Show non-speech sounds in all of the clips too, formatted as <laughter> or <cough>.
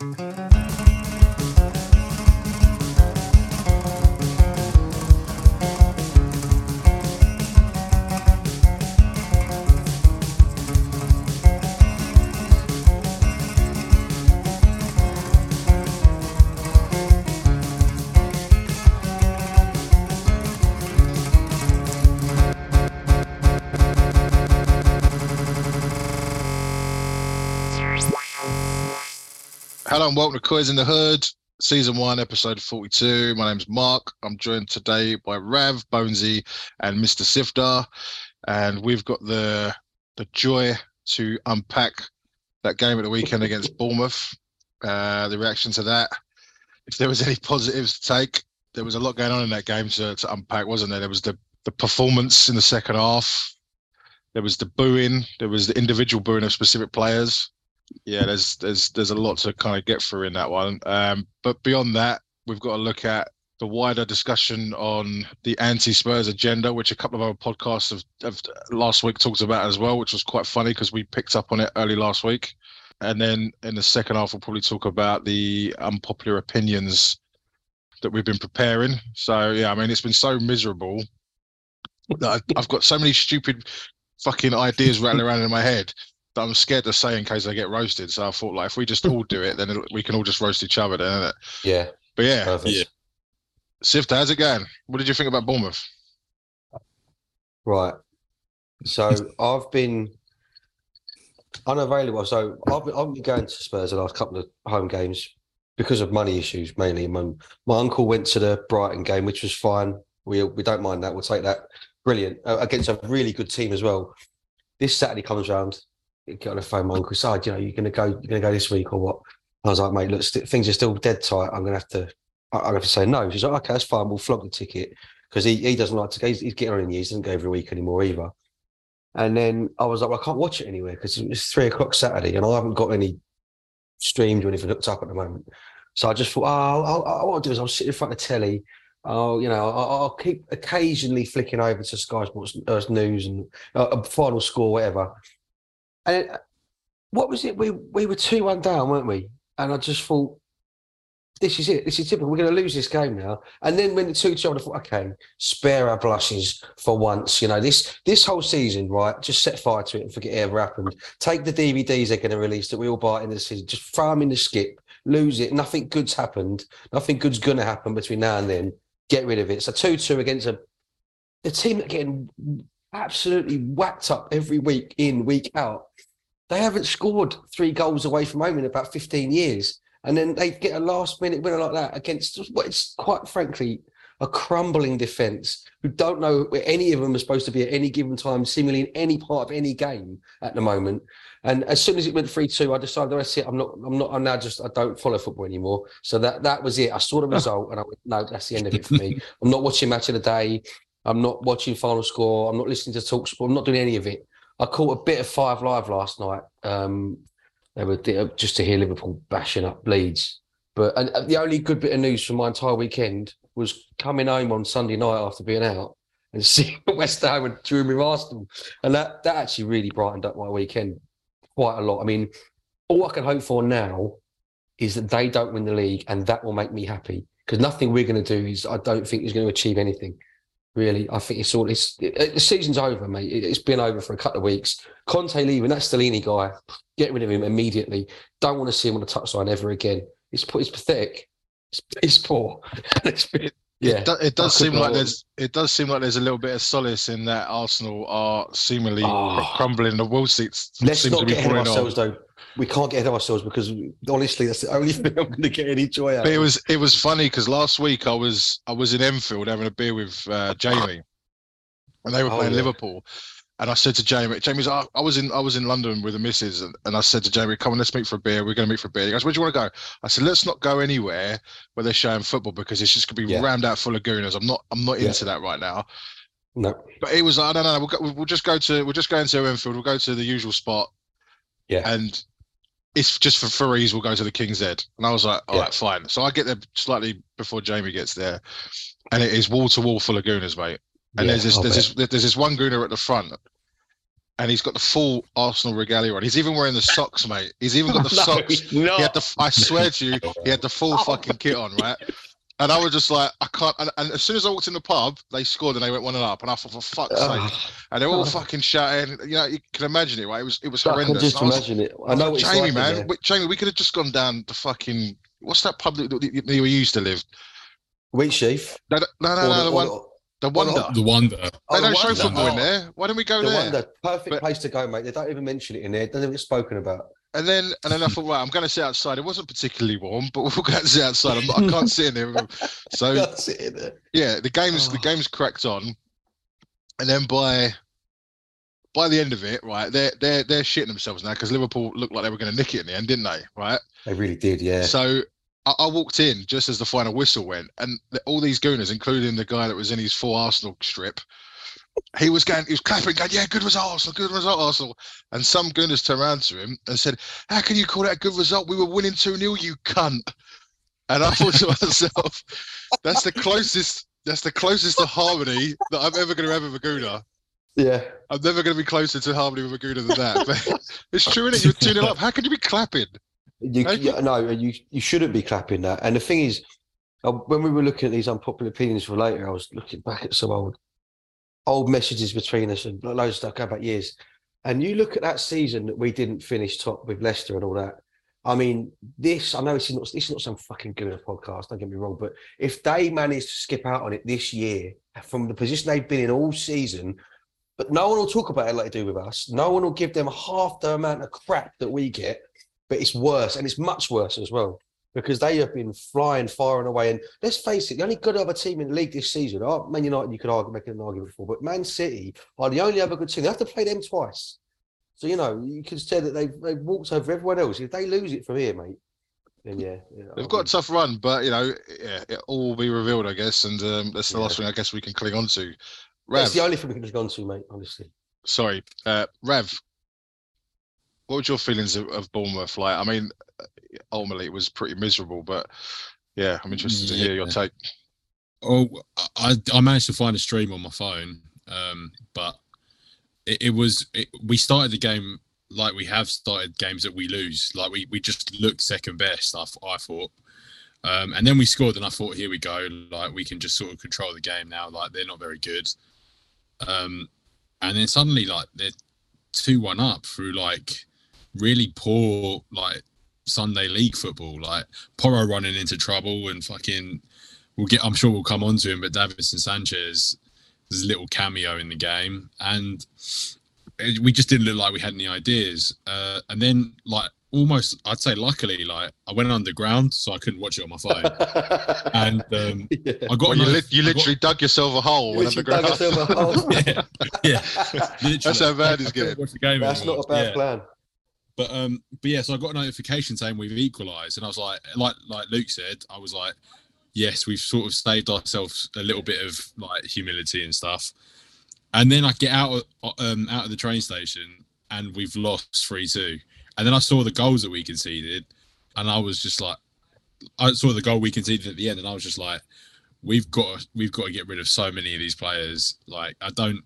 Mm-hmm. Hello and welcome to Coys in the Hood, season one, episode 42. My name's Mark. I'm joined today by Rav, Bonesy, and Mr. Sifter. And we've got the the joy to unpack that game at the weekend against <laughs> Bournemouth. Uh, the reaction to that. If there was any positives to take, there was a lot going on in that game to, to unpack, wasn't there? There was the, the performance in the second half. There was the booing. There was the individual booing of specific players yeah, there's there's there's a lot to kind of get through in that one. Um, but beyond that, we've got to look at the wider discussion on the anti-Spurs agenda, which a couple of our podcasts have, have last week talked about as well, which was quite funny because we picked up on it early last week. And then in the second half, we'll probably talk about the unpopular opinions that we've been preparing. So yeah, I mean, it's been so miserable that I've got so many stupid fucking ideas rattling around in my head that I'm scared to say in case I get roasted. So I thought, like, if we just all do it, then we can all just roast each other, then, it? Yeah. But yeah, Perfect. yeah. Sifter, how's it going? What did you think about Bournemouth? Right. So I've been unavailable. So I've been, I've been going to Spurs the last couple of home games because of money issues mainly. My, my uncle went to the Brighton game, which was fine. We we don't mind that. We'll take that. Brilliant uh, against a really good team as well. This Saturday comes round. Get on the phone, my uncle said, "You know, you're gonna go. You're gonna go this week or what?" I was like, "Mate, look, st- things are still dead tight. I'm gonna have to. I'm gonna have to say no." She's like, "Okay, that's fine. We'll flog the ticket." Because he, he doesn't like to go. He's, he's getting on in years. He doesn't go every week anymore either. And then I was like, well, I can't watch it anywhere because it's three o'clock Saturday and I haven't got any streamed or anything hooked up at the moment. So I just thought, oh, I'll, I'll, what I'll do is I'll sit in front of the telly. I'll, you know, I'll, I'll keep occasionally flicking over to Sky Sports uh, News and uh, a final score, whatever. And it, what was it? We we were two one down, weren't we? And I just thought, this is it. This is typical. We're going to lose this game now. And then when the two two, I thought, okay, spare our blushes for once. You know, this this whole season, right? Just set fire to it and forget it ever happened. Take the DVDs they're going to release that we all buy in the season. Just throw them in the skip. Lose it. Nothing good's happened. Nothing good's going to happen between now and then. Get rid of it. So two two against a the team that getting absolutely whacked up every week in week out. They haven't scored three goals away from home in about 15 years. And then they get a last minute winner like that against what is quite frankly a crumbling defence who don't know where any of them are supposed to be at any given time, seemingly in any part of any game at the moment. And as soon as it went three two, I decided that's it. I'm not. I'm not. I'm now just. I don't follow football anymore. So that that was it. I saw the result, and I went, no, that's the end of it for me. I'm not watching match of the day. I'm not watching final score. I'm not listening to talk sport. I'm not doing any of it. I caught a bit of Five Live last night. Um, they were just to hear Liverpool bashing up Leeds. But and the only good bit of news from my entire weekend was coming home on Sunday night after being out and <laughs> seeing West Ham and drew with Arsenal, and that that actually really brightened up my weekend quite a lot. I mean, all I can hope for now is that they don't win the league, and that will make me happy because nothing we're going to do is I don't think is going to achieve anything. Really, I think it's all. It's it, the season's over, mate. It, has been over for a couple of weeks. Conte leaving, that Stellini guy, get rid of him immediately. Don't want to see him on the touchline ever again. It's it's pathetic. It's, it's poor. <laughs> it's been, yeah, it, do, it does seem like there's it does seem like there's a little bit of solace in that Arsenal are seemingly Oh. crumbling. The wall seats Let's seem not to be get ahead of ourselves, off. though. We can't get ourselves because honestly, that's the only <laughs> thing I'm going to get any joy out. But it of. was it was funny because last week I was I was in Enfield having a beer with uh, Jamie, and they were Oh, playing yeah. Liverpool. And I said to Jamie, Jamie's, I, I was in I was in London with the missus, and, and I said to Jamie, "Come on, let's meet for a beer. We're going to meet for a beer." He goes, "Where do you want to go?" I said, "Let's not go anywhere where they're showing football because it's just going to be Yeah. rammed out full of gooners. I'm not I'm not Yeah. into that right now." no, But it was like, "No, no, no. We'll, go, we'll just go to we'll just go into Enfield. We'll go to the usual spot." Yeah. And it's just for for. We'll go to the King's Head, and I was like, "All Yeah. right, fine." So I get there slightly before Jamie gets there, and it is wall to wall full of gooners, mate. And Yeah, there's this there's this there's this one gooner at the front, and he's got the full Arsenal regalia on. He's even wearing the socks, mate. He's even got the <laughs> No, socks. not. He had the. I swear to you, he had the full oh. fucking kit on, right? <laughs> And I was just like, I can't. And, and as soon as I walked in the pub, they scored and they went one and up, and I thought, for fuck's sake! Ugh. And they're all fucking shouting. You know, you can imagine it, right? It was it was I can horrendous. just I was- imagine it. I I know was what it's like, Jamie, like man, there. we, Jamie, we could have just gone down to fucking what's that pub that that you used to live? Wheat sheaf. No, no, no, no, no, the, the one, or- the Wonder. the- The wonder. Oh, they oh, don't the show Wonder. football in there. Why don't we go there? The there? Wonder. Perfect But- place to go, mate. They don't even mention it in there. It doesn't even get spoken about. And then, and then I thought, right, I'm going to sit outside. It wasn't particularly warm, but we'll go and sit outside. I'm not, I can't sit in there. with them. So <laughs> That's in there. yeah, the game's the Oh. game's cracked on, and then by by the end of it, right, they're they're they're shitting themselves now because Liverpool looked like they were going to nick it in the end, didn't they? Right. They really did, yeah. So I, I walked in just as the final whistle went, and the, all these gooners, including the guy that was in his full Arsenal strip, he was going, he was clapping, going, "Yeah, good result, Arsenal, good result, Arsenal." And some gooners turned around to him and said, "How can you call that a good result? We were winning two 0 you cunt." And I thought to <laughs> myself, "That's the closest." That's the closest to harmony that I'm ever going to have with a gooner. yeah. I'm never going to be closer to harmony with a gooner than that. But <laughs> it's true, is it? You're 2 0 up. How can you be clapping? You, you no, you you shouldn't be clapping that. And the thing is, uh, when we were looking at these unpopular opinions for later, I was looking back at some old old messages between us and loads of stuff going back years. And you look at that season that we didn't finish top with Leicester and all that. I mean, this I know this is not this is not some fucking good a podcast. Don't get me wrong, but if they manage to skip out on it this year from the position they've been in all season, but no one will talk about it like they do with us. No one will give them half the amount of crap that we get but it's worse and it's much worse as well because they have been flying far and away. And let's face it, the only good other team in the league this season, oh, Man United, you could argue, make an argument for, but Man City are the only other good team. They have to play them twice. So, you know, you can say that they've, they've walked over everyone else. If they lose it from here, mate, then yeah. yeah They've got a tough run, but you know, yeah, it all will be revealed, I guess, and um, that's the Yeah. last thing I guess we can cling on to. That's Rav, the only thing we can cling on to, mate, honestly. sorry, uh, Rav, what were your feelings of, of Bournemouth? Like, I mean, ultimately it was pretty miserable, but yeah, I'm interested to hear your take. Oh, I I managed to find a stream on my phone, um, but it, it was it, we started the game like we have started games that we lose. Like we we just looked second best. I, I thought, um, and then we scored, and I thought, here we go. Like we can just sort of control the game now. Like they're not very good. Um, and then suddenly, like they're two one up through like really poor like Sunday league football. Like Porro running into trouble and fucking we'll get. I'm sure we'll come on to him, but Davinson Sanchez, there's a little cameo in the game, and we just didn't look like we had any ideas. Uh, and then, like, almost, I'd say, luckily, like, I went underground, so I couldn't watch it on my phone. <laughs> and um, yeah. I got Well, you, a lit you I got- literally dug yourself a hole You and literally underground. dug yourself a hole. <laughs> yeah, yeah. <laughs> That's how bad it's getting. watch the game That's not a bad Yeah. plan. But um, but yeah, so I got a notification saying we've equalised, and I was like, like like Luke said, I was like, yes, we've sort of saved ourselves a little bit of like humility and stuff. And then I get out of um out of the train station, and we've lost three two. And then I saw the goals that we conceded, and I was just like, I saw the goal we conceded at the end, and I was just like, we've got we've got to get rid of so many of these players. Like I don't.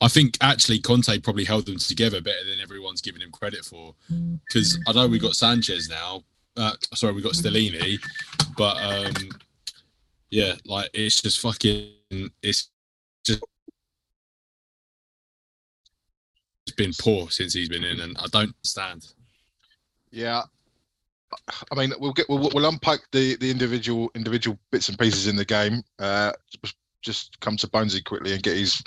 I think actually Conte probably held them together better than everyone's giving him credit for. Because I know we got Sanchez now. Uh, sorry, we got Stellini, but um, yeah, like it's just fucking. It's just it's been poor since he's been in, and I don't stand. Yeah. I mean, we'll get we'll, we'll unpack the the individual individual bits and pieces in the game. Uh, just- just come to Bonesy quickly and get his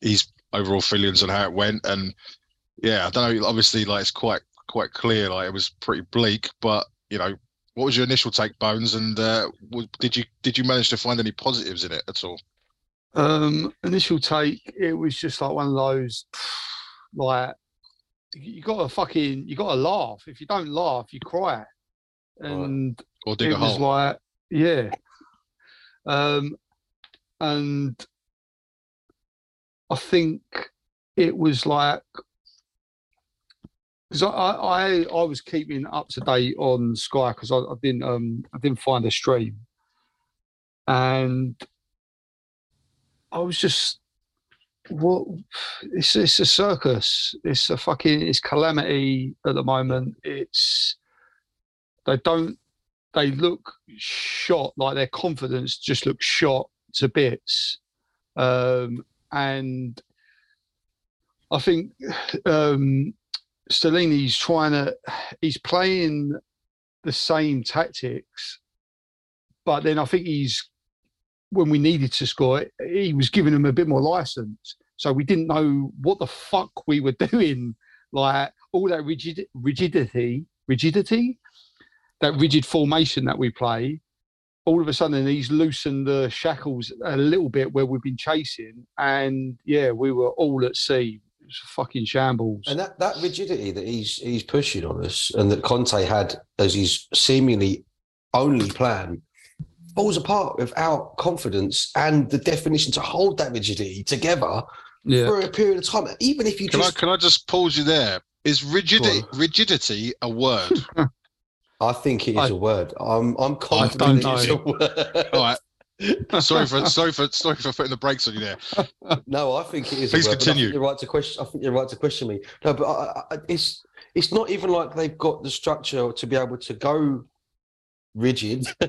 his overall feelings on how it went. And yeah, I don't know. Obviously, like it's quite quite clear. Like it was pretty bleak, but you know, what was your initial take, Bones? And uh, did you did you manage to find any positives in it at all? Um, initial take, it was just like one of those, <sighs> like you got to fucking, you got to laugh. If you don't laugh, you cry. And Or dig it a was hole? like, yeah. Um, and I think it was like because I, I I was keeping up to date on Sky because I, I didn't um I didn't find a stream, and I was just what it's it's a circus. It's a fucking it's calamity at the moment. It's they don't they look shot like their confidence just looks shot to bits. Um, and I think um, Stellini's trying to he's playing the same tactics, but then I think he's when we needed to score, he was giving them a bit more license. So we didn't know what the fuck we were <laughs> doing. Like all that rigid rigidity, rigidity, that rigid formation that we play. All of a sudden, he's loosened the shackles a little bit where we've been chasing, and yeah, we were all at sea. It was fucking shambles. And that, that rigidity that he's he's pushing on us, and that Conte had as his seemingly only plan, falls apart without confidence and the definition to hold that rigidity together yeah, for a period of time. Even if you Can just, I can I just pause you there? Is rigidity rigidity a word? <laughs> I, think it is I- a word. I'm I'm confident it is a word. All right. Sorry for <laughs> sorry for sorry for putting the brakes on you there. No, I think it is. Please a word, but I think continue. You're right to question. I think you're right to question me. No, but I, I, it's it's not even like they've got the structure to be able to go rigid <laughs>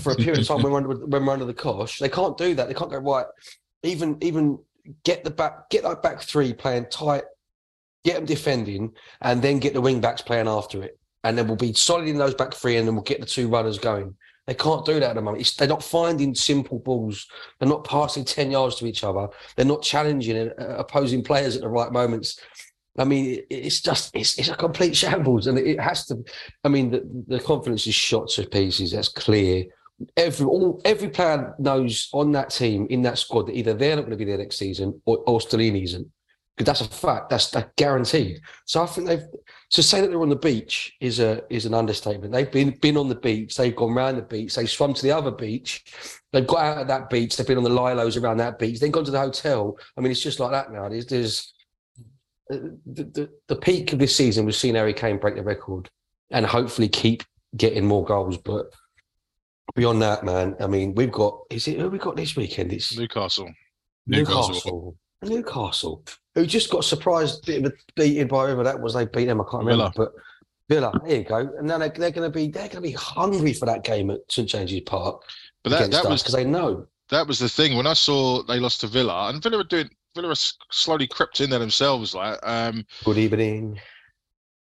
for a period of time when we're under, when we're under the cosh. They can't do that. They can't go right. Even even get the back get that back three playing tight, get them defending, and then get the wing backs playing after it, and then we'll be solid in those back three, and then we'll get the two runners going. They can't do that at the moment. It's, they're not finding simple balls. They're not passing 10 yards to each other. They're not challenging uh, opposing players at the right moments. I mean, it's just, it's, it's a complete shambles. And it has to, I mean, the, the confidence is shot to pieces. That's clear. Every all, every player knows on that team, in that squad, that either they're not going to be there next season or, or Stellini isn't. Because that's a fact. That's, that's guaranteed. So I think they've, to say that they're on the beach is a is an understatement. They've been been on the beach. They've gone round the beach. They've swum to the other beach. They've got out of that beach. They've been on the lilos around that beach. Then gone to the hotel. I mean, it's just like that now. There's, there's uh, the, the the peak of this season was seeing Harry Kane break the record and hopefully keep getting more goals. But beyond that, man, I mean, we've got is it who we got this weekend? It's Newcastle. Newcastle. Newcastle. Newcastle, who just got surprised bit of a beaten by whoever that was. They beat them. I can't remember, Villa. but Villa. There you go. And now they're, they're going to be they're going to be hungry for that game at St James's Park But that, that was because they know. that was the thing when I saw they lost to Villa and Villa were doing Villa were slowly crept in there themselves like um Good evening.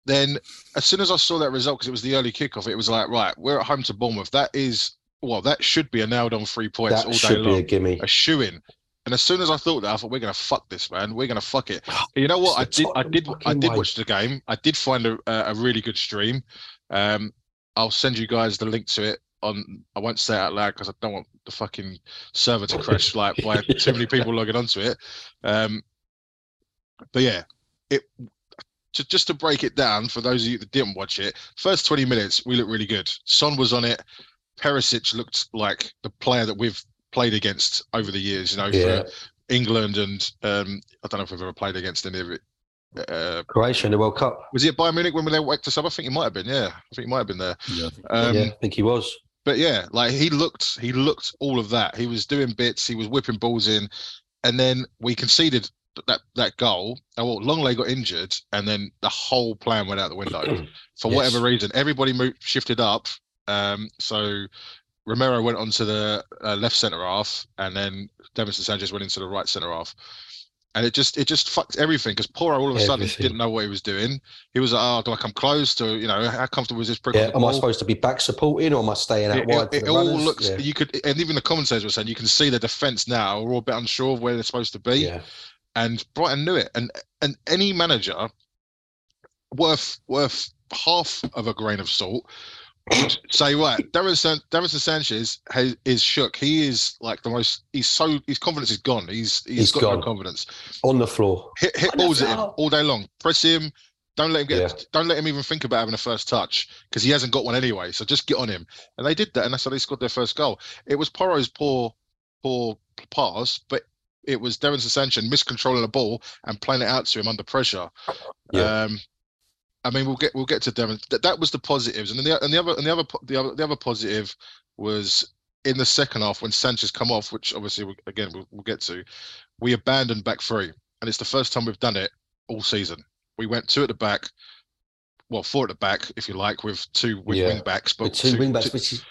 then as soon as I saw that result because it was the early kickoff it was like right we're at home to Bournemouth that is well that should be a nailed on three points That all day should be a gimme. a shoe in and as soon as I thought that I thought we're gonna fuck this man we're gonna fuck it you know what I did I did I did watch the game I did find a a really good stream um I'll send you guys the link to it on I won't say it out loud because I don't want the fucking server to crash <laughs> like by too many people logging onto it. Um, but yeah, it to, just to break it down for those of you that didn't watch it, first 20 minutes we looked really good. Son was on it. Perisic looked like the player that we've played against over the years. You know, Yeah, for England and um, I don't know if we've ever played against any of it. Uh, Croatia in the World Cup. was he at Bayern Munich when they waked us up? I think he might have been. Yeah, I think he might have been there. Yeah. Um, yeah, I think he was. but yeah, like he looked, he looked all of that. He was doing bits, he was whipping balls in, and then we conceded that that goal. And well, Lenglet got injured, and then the whole plan went out the window <clears throat> for Yes. whatever reason. Everybody moved, shifted up. Um, so Romero went onto the uh, left centre half, and then Davinson Sanchez went into the right centre half. And it just it just fucked everything because Porro all of a sudden Everything. didn't know what he was doing. He was like, oh, like I'm close to you know how comfortable is this prick Yeah, am I supposed to be back supporting or am I staying out it, wide? it- it all runners? looks Yeah. you could and even the commentators were saying you can see the defense now are all a bit unsure of where they're supposed to be yeah. and brighton knew it and and any manager worth worth half of a grain of salt say what? Darren San- Sanchez has, is shook he is like the most he's so his confidence is gone he's he's He's got gone. no confidence on the floor. hit hit balls at him all day long press him don't let him get Yeah. don't let him even think about having a first touch because he hasn't got one anyway so just get on him and they did that and that's how they scored their first goal it was Porro's poor poor pass but it was Devon Sanchez miscontrolling the ball and playing it out to him under pressure Yeah. um I mean we'll get we'll get to them. that, that was the positives and then the and the other and the other the other the other positive was in the second half when Sanchez come off which obviously we, again we'll, we'll get to we abandoned back three, and it's the first time we've done it all season. We went two at the back, well, four at the back, if you like, with two wing, Yeah. wing backs. But With two, wing backs, two- which is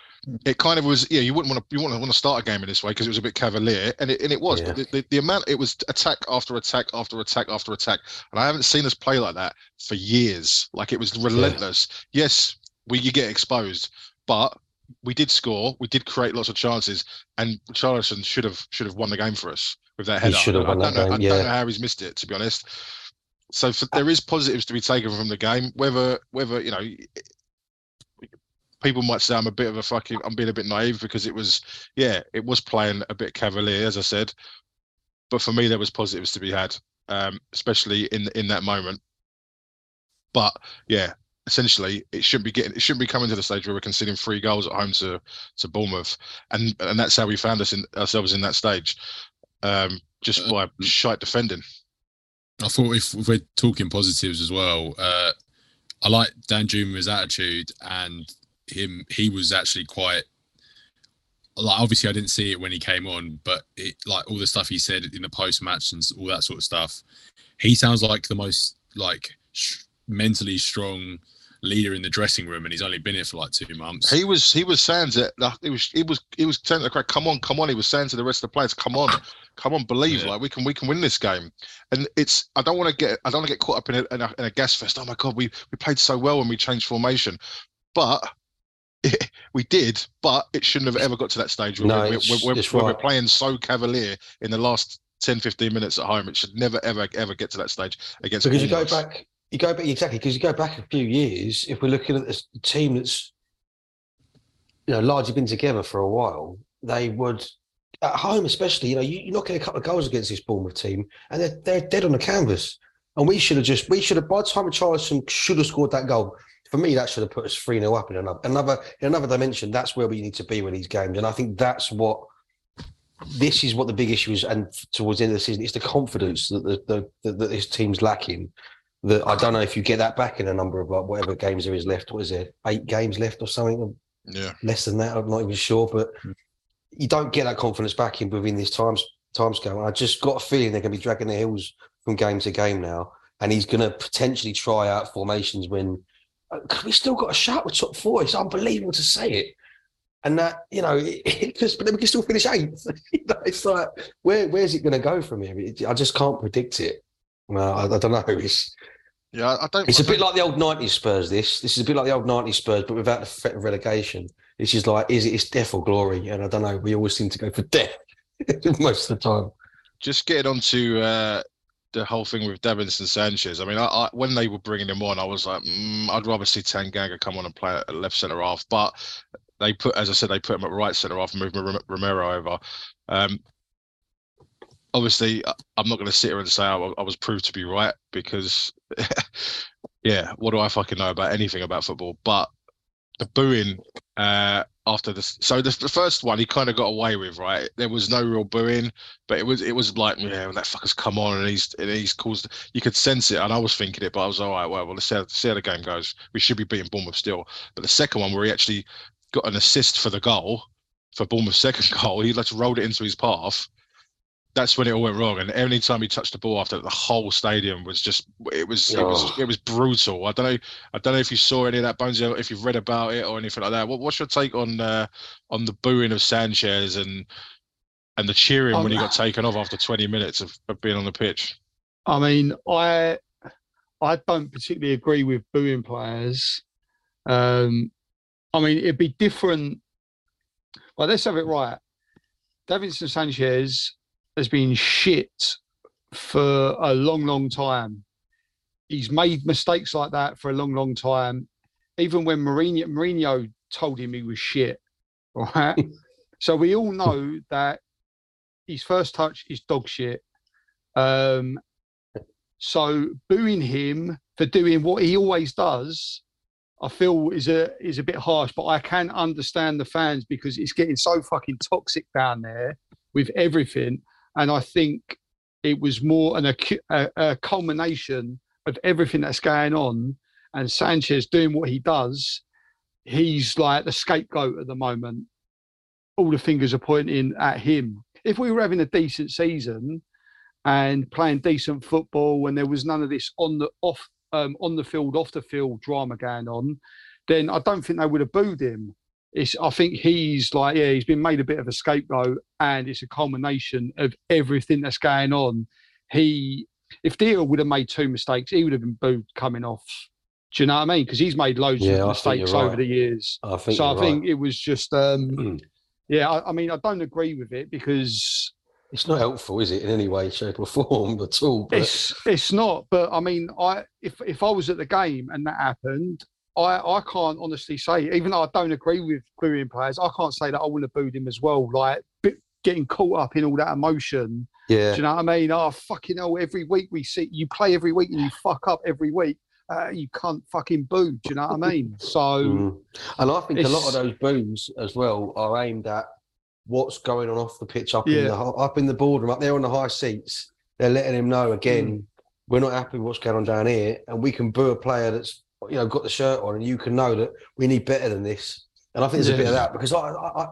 it kind of was yeah you wouldn't want to you wouldn't want to start a game in this way because it was a bit cavalier and it, and it was. Yeah. but the, the, amount it was attack after attack after attack after attack and i haven't seen us play like that for years. Like it was relentless. Yes we you get exposed but we did score we did create lots of chances and charlton should have should have won the game for us with that He header. should have I, won don't that know, game, I don't yeah. know how he's missed it to be honest. So for, uh there is positives to be taken from the game whether whether you know people might say I'm a bit of a fucking I'm being a bit naive because it was yeah it was playing a bit cavalier as I said, but for me there was positives to be had, um, especially in in that moment. But yeah, essentially it shouldn't be getting it shouldn't be coming to the stage where we're conceding three goals at home to to Bournemouth, and and that's how we found us in ourselves in that stage, um, just Uh, by shite defending. I thought if, if we're talking positives as well, uh, I like Danjuma's attitude and him. He was actually quite like obviously I didn't see it when he came on, but it like all the stuff he said in the post match and all that sort of stuff. He sounds like the most like sh- mentally strong leader in the dressing room, and he's only been here for like two months. He was he was saying that like, it was he was he was saying to the crowd, "Come on, come on." He was saying to the rest of the players, "Come on, come on, believe Yeah. like we can we can win this game." And it's I don't want to get I don't want to get caught up in a, in a in a gas fest. Oh my god, we we played so well when we changed formation, but. <laughs> we did, but it shouldn't have ever got to that stage where, No, we're, it's- we're, we're, where we're playing so cavalier in the last 10, 15 minutes at home. It should never, ever, ever get to that stage against because you go back, you go back exactly because you go back a few years. If we're looking at this team that's you know largely been together for a while, they would at home, especially. You know, you, you're not getting a couple of goals against this Bournemouth team, and they're they're dead on the canvas. And we should have just we should have by the time Charleston should have scored that goal. For me, that should have put us three 0 up in another another in another dimension. That's where we need to be with these games, and I think that's what this is what the big issue is. And towards the end of the season, it's the confidence that the, the, that this team's lacking. That I don't know if you get that back in a number of like whatever games there is left. What is it? Eight games left or something? Yeah. Less than that. I'm not even sure, but hmm. you don't get that confidence back in within this times time scale. I just got a feeling they're going to be dragging their heels from game to game now, and he's going to potentially try out formations when we still got a shot with top four. It's unbelievable to say it. And that, you know, it, <laughs> it just, but then we can still finish eighth. <laughs> You know, it's like, where where's it going to go from here? It- I just can't predict it. Well, I, I don't know. <laughs> It's Yeah. I don't. it's I a bit don't- like the old '90s Spurs. This this is a bit like the old '90s Spurs, but without the threat of relegation. It's just like, is it? It's death or glory? And I don't know. We always seem to go for death most of the time. just getting on to uh, the whole thing with Davinson Sanchez. I mean, I, I, when they were bringing him on, I was like, mm, I'd rather see Tanganga come on and play at left centre half. But they put, as I said, they put him at right centre half and moved Romero over. Um, obviously, I'm not going to sit here and say I, I was proved to be right because, <laughs> yeah, what do I fucking know about anything about football? But the booing uh, after this, so the, the first one he kind of got away with, right? There was no real booing but it was it was like yeah that fucker's come on and he's and he's caused you could sense it and I was thinking it but I was all right well well let's see how, see how the game goes we should be beating Bournemouth still but the second one where he actually got an assist for the goal for Bournemouth's second <laughs> goal he like rolled it into his path that's when it all went wrong and any time he touched the ball after that, the whole stadium was just it was it was Oh. it was brutal I don't know I don't know if you saw any of that Bones if you've read about it or anything like that what, what's your take on uh, on the booing of Sanchez and and the cheering when he Um, got taken off after 20 minutes of, of being on the pitch. I mean, I I don't particularly agree with booing players. Um, I mean, it'd be different. Well, let's have it right. Davinson Sanchez has been shit for a long, long time. He's made mistakes like that for a long, long time. Even when Mourinho, Mourinho told him he was shit, <laughs> right? so we all know that his first touch is dog shit. Um, so booing him for doing what he always does, I feel is a is a bit harsh. But I can understand the fans because it's getting so fucking toxic down there with everything, and I think it was more an a, a culmination of everything that's going on, and Sanchez doing what he does. He's like the scapegoat at the moment. All the fingers are pointing at him. If we were having a decent season, and playing decent football, and there was none of this on the off um, on the field, off the field drama going on, then I don't think they would have booed him. It's I think he's like yeah he's been made a bit of a scapegoat, and it's a culmination of everything that's going on. He if Dier would have made two mistakes, he would have been booed coming off. Do you know what I mean? Because he's made loads Yeah, of mistakes you're over the years. I think. so I you're think it was just um, <clears throat> yeah. I, I mean I don't agree with it because it's not helpful, is it, in any way, shape, or form at all? But It's it's not, but I mean, I if if I was at the game and that happened, I I can't honestly say, even though I don't agree with booing players, I can't say that I wouldn't have booed him as well. Like bit, getting caught up in all that emotion. yeah, Do you know what I mean? Oh fucking hell! Every week we see you play every week and you fuck up every week. Uh, you can't fucking boo. Do you know what I mean? <laughs> So Mm. And I think a lot of those boos as well are aimed at what's going on off the pitch, up in the up in the boardroom, up there on the high seats. They're letting him know again, Mm. we're not happy with what's going on down here, and we can boo a player that's you know got the shirt on, and you can know that we need better than this. And I think there's a bit of that because I, I, I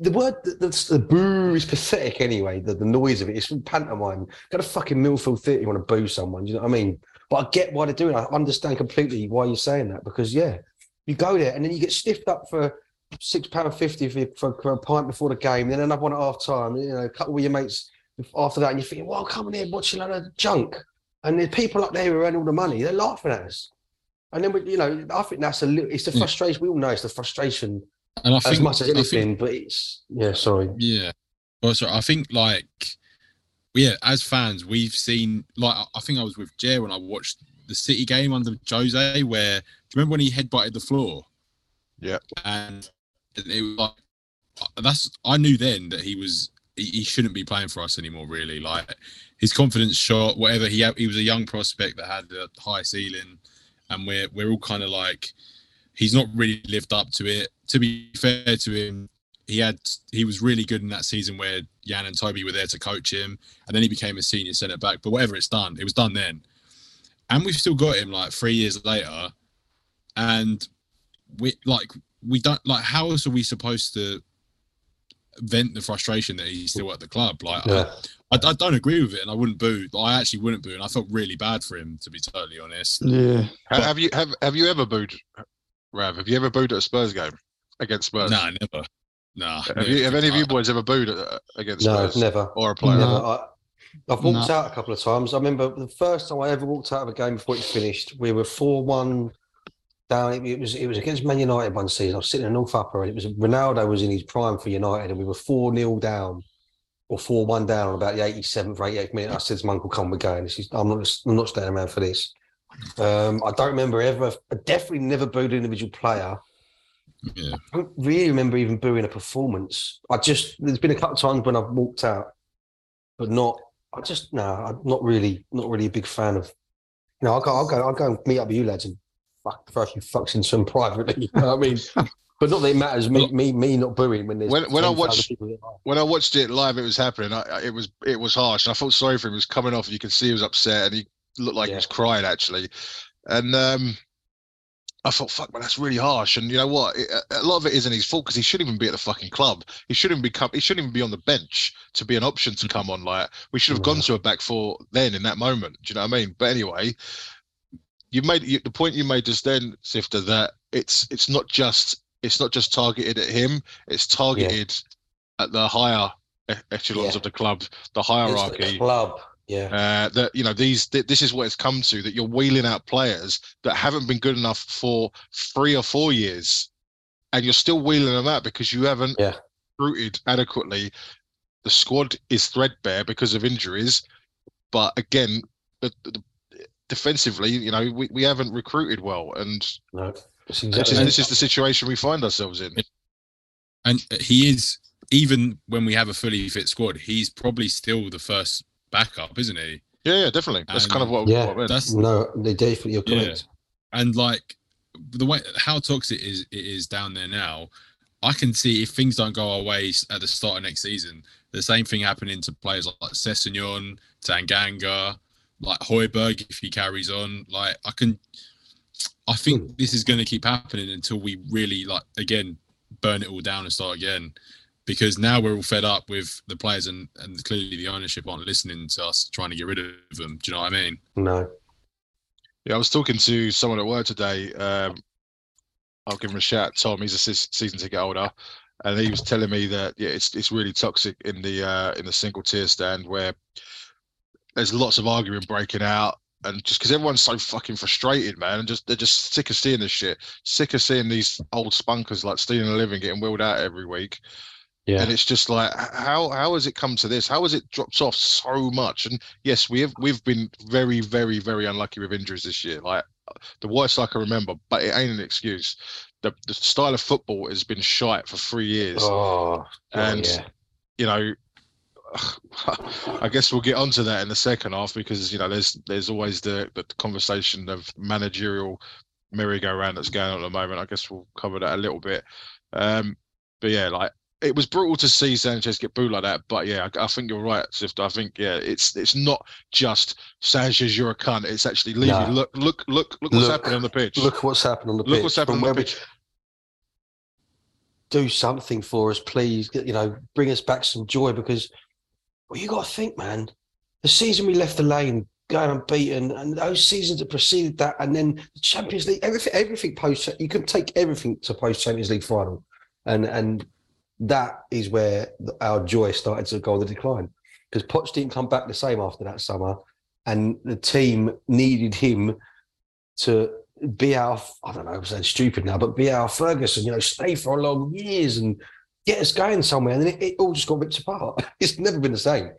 the word the, the, boo is pathetic anyway. The, the noise of it, it's from pantomime. Go to fucking Millfield Theatre, you want to boo someone, you know what I mean? But I get why they're doing it. I understand completely why you're saying that because yeah, you go there and then you get stiffed up for six pound fifty for, for, for a pint before the game, then another one at half time. You know, a couple of your mates after that, and you're thinking, "Well, come on here, watching a load of junk." And there's people up there who earn all the money. They're laughing at us. And then, we, you know, I think that's a little. It's the Yeah. frustration. We all know it's the frustration And I as think much as I think anything. But it's yeah. Sorry. Yeah. Well, sorry, I think like yeah, as fans, we've seen like I- I think I was with Jer when I watched the City game under Jose, where do you remember when he headbutted the floor? Yeah. And it was like uh, that's I knew then that he was he, he shouldn't be playing for us anymore. Really, like his confidence shot, whatever he had, he was a young prospect that had a high ceiling, and we're we're all kind of like he's not really lived up to it. To be fair to him, he had he was really good in that season where Jan and Toby were there to coach him, and then he became a senior centre back. But whatever it's done, it was done then, and we've still got him like three years later, and we like we don't like how else are we supposed to vent the frustration that he's still at the club? Like Yeah. I, I, I don't agree with it, and I wouldn't boo. I actually wouldn't boo, and I felt really bad for him to be totally honest. yeah, Ha- Have you have have you ever booed, Rav? Have you ever booed at a Spurs game against Spurs? Nah, never. Nah. Have, you, have any of you boys ever booed at, against No, Spurs never. or a player? No. Never. I, I've walked No. out a couple of times. I remember the first time I ever walked out of a game before it finished. We were four one down. It, was it was against Man United one season. I was sitting in North Upper, and it was Ronaldo was in his prime for United, and we were four 0 down or four one down on about the eighty seventh or eighty eighth minute. I said to my uncle, "Come, we're going. This is, I'm not I'm not staying around for this." Um, I don't remember ever. I definitely never booed an individual player. Yeah. I don't really remember even booing a performance. I just there's been a couple of times when I've walked out, but not. I just no, I'm not really not really a big fan of. You know, I'll go, I'll go, I'll go and meet up with you lads and fuck throw a few fucks into them privately. You know I mean? <laughs> but not that it matters. Me, me, me not booing when there's When- when I watched- when I watched it live, it was happening. I, it was it was harsh, and I felt sorry for him. He was coming off. You could see he was upset, and he looked like he was crying actually. And um, I thought, fuck, man, that's really harsh. And you know what? It, a lot of it isn't his fault because he shouldn't even be at the fucking club. He shouldn't be come, He shouldn't even be on the bench to be an option to come on. Like we should have gone to a back four then in that moment. Do you know what I mean? But anyway, you made you, the point you made just then, Sifter, that it's it's not just it's not just targeted at him. It's targeted at the higher echelons Yeah. of the club, the It's the hierarchy. club. Yeah, Uh, that you know these th- this is what it's come to that you're wheeling out players that haven't been good enough for three or four years, and you're still wheeling them out because you haven't Yeah. recruited adequately. The squad is threadbare because of injuries, but again, the, the, defensively, you know, we, we haven't recruited well, and no, it's this is, this is the situation we find ourselves in. and he is even when we have a fully fit squad, he's probably still the first backup, isn't he? Yeah, yeah, definitely. That's kind of what. yeah, what I meant. That's no, they definitely you're Yeah. correct. and like the way how toxic is it is down there now. I can see if things don't go our way at the start of next season, the same thing happening to players like Sessegnon, Tanganga, like Højbjerg if he carries on. Like I can, I think Hmm. this is going to keep happening until we really like again burn it all down and start again. because now we're all fed up with the players and, and clearly the ownership aren't listening to us trying to get rid of them. Do you know what I mean? No. Yeah, I was talking to someone at work today. Um, I'll give him a shout. Tom, he's a season ticket holder, and he was telling me that yeah, it's it's really toxic in the uh, in the single tier stand where there's lots of arguing breaking out, and just because everyone's so fucking frustrated, man, and just they're just sick of seeing this shit, sick of seeing these old spunkers like stealing a living, getting wheeled out every week. Yeah. And it's just like how how has it come to this? How has it dropped off so much? And yes, we have we've been very, very, very unlucky with injuries this year. Like the worst I can remember, but it ain't an excuse. The the style of football has been shite for three years. Oh, and yeah. you know, <sighs> I guess we'll get onto that in the second half because you know there's there's always the the conversation of managerial merry-go-round that's going on at the moment. I guess we'll cover that a little bit. Um, but yeah, like it was brutal to see Sanchez get booed like that. But yeah, I, I think you're right, Sift. I think yeah, it's it's not just Sanchez, you're a cunt. It's actually Levy. No. Look, look, look, look what's look, happening on the pitch. Look what's happening on the look pitch. what's happening on the pitch. Do something for us, please. You know, bring us back some joy because well, you got to think, man. The season we left the lane going unbeaten, and those seasons that preceded that, and then the Champions League, everything, everything post. You can take everything to post Champions League final, and and that is where our joy started to go on the decline because Poch didn't come back the same after that summer, and the team needed him to be our I don't know, I'm saying stupid now, but be our Ferguson, you know, stay for a long years and get us going somewhere. And then it, it all just got ripped apart. <laughs> it's never been the same.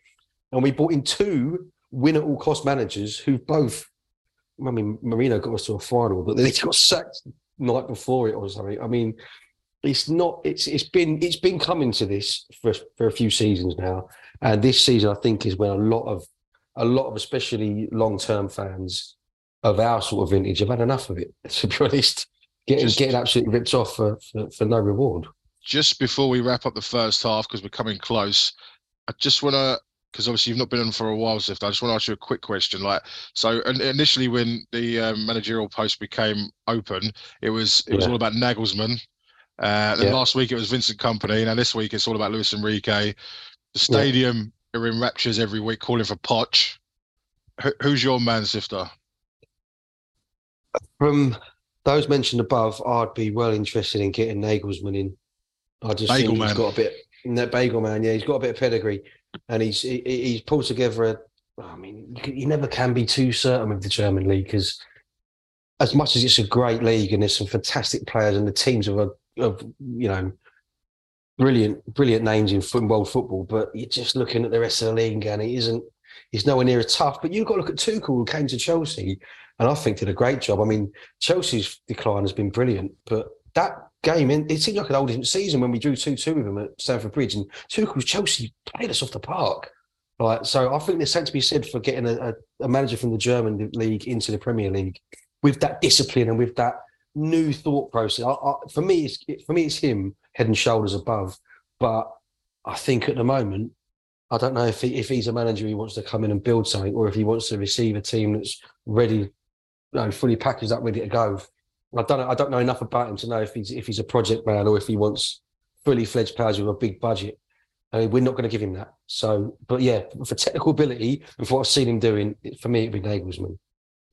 And we brought in two win at all cost managers who both I mean Mourinho got us to a final, but then he got sacked night before it or something. I mean, it's not it's it's been it's been coming to this for for a few seasons now and this season i think is when a lot of a lot of especially long-term fans of our sort of vintage have had enough of it <laughs> to be honest getting just, getting absolutely ripped off for, for, for no reward just before we wrap up the first half because we're coming close i just want to because obviously you've not been on for a while, Zift. I just want to ask you a quick question. Like, so initially when the um, managerial post became open, it was it was all about Nagelsmann uh, then yeah. last week it was Vincent Kompany. Now this week it's all about Luis Enrique. The stadium yeah. are in raptures every week calling for Poch. who's your man, Sifter? From those mentioned above, I'd be well interested in getting Nagelsmann in. I just Bagel think he's got a bit. That bagel man, yeah, he's got a bit of pedigree, and he's he, he's pulled together a. I mean, you, never can be too certain with the German league because as much as it's a great league and there's some fantastic players and the teams have a of you know brilliant brilliant names in, world football, but you're just looking at the rest of the league and it isn't. He's nowhere near as tough. But you've got to look at Tuchel who came to Chelsea, and I think did a great job. I mean, Chelsea's decline has been brilliant, but that game, it seemed like an old season when we drew 2 2 with them at Stamford Bridge, and Tuchel's Chelsea played us off the park. Right, so I think there's something to be said for getting a, a, manager from the German league into the Premier League with that discipline and with that new thought process. I, I, for me, it's for me, it's him head and shoulders above. But I think at the moment, I don't know if he, if he's a manager he wants to come in and build something, or if he wants to receive a team that's ready, you know, fully packaged up, ready to go. I don't know. I don't know enough about him to know if he's if he's a project man or if he wants fully fledged players with a big budget. I mean, we're not going to give him that. So, but yeah, for technical ability and for what I've seen him doing, for me, it'd be Nagelsmann.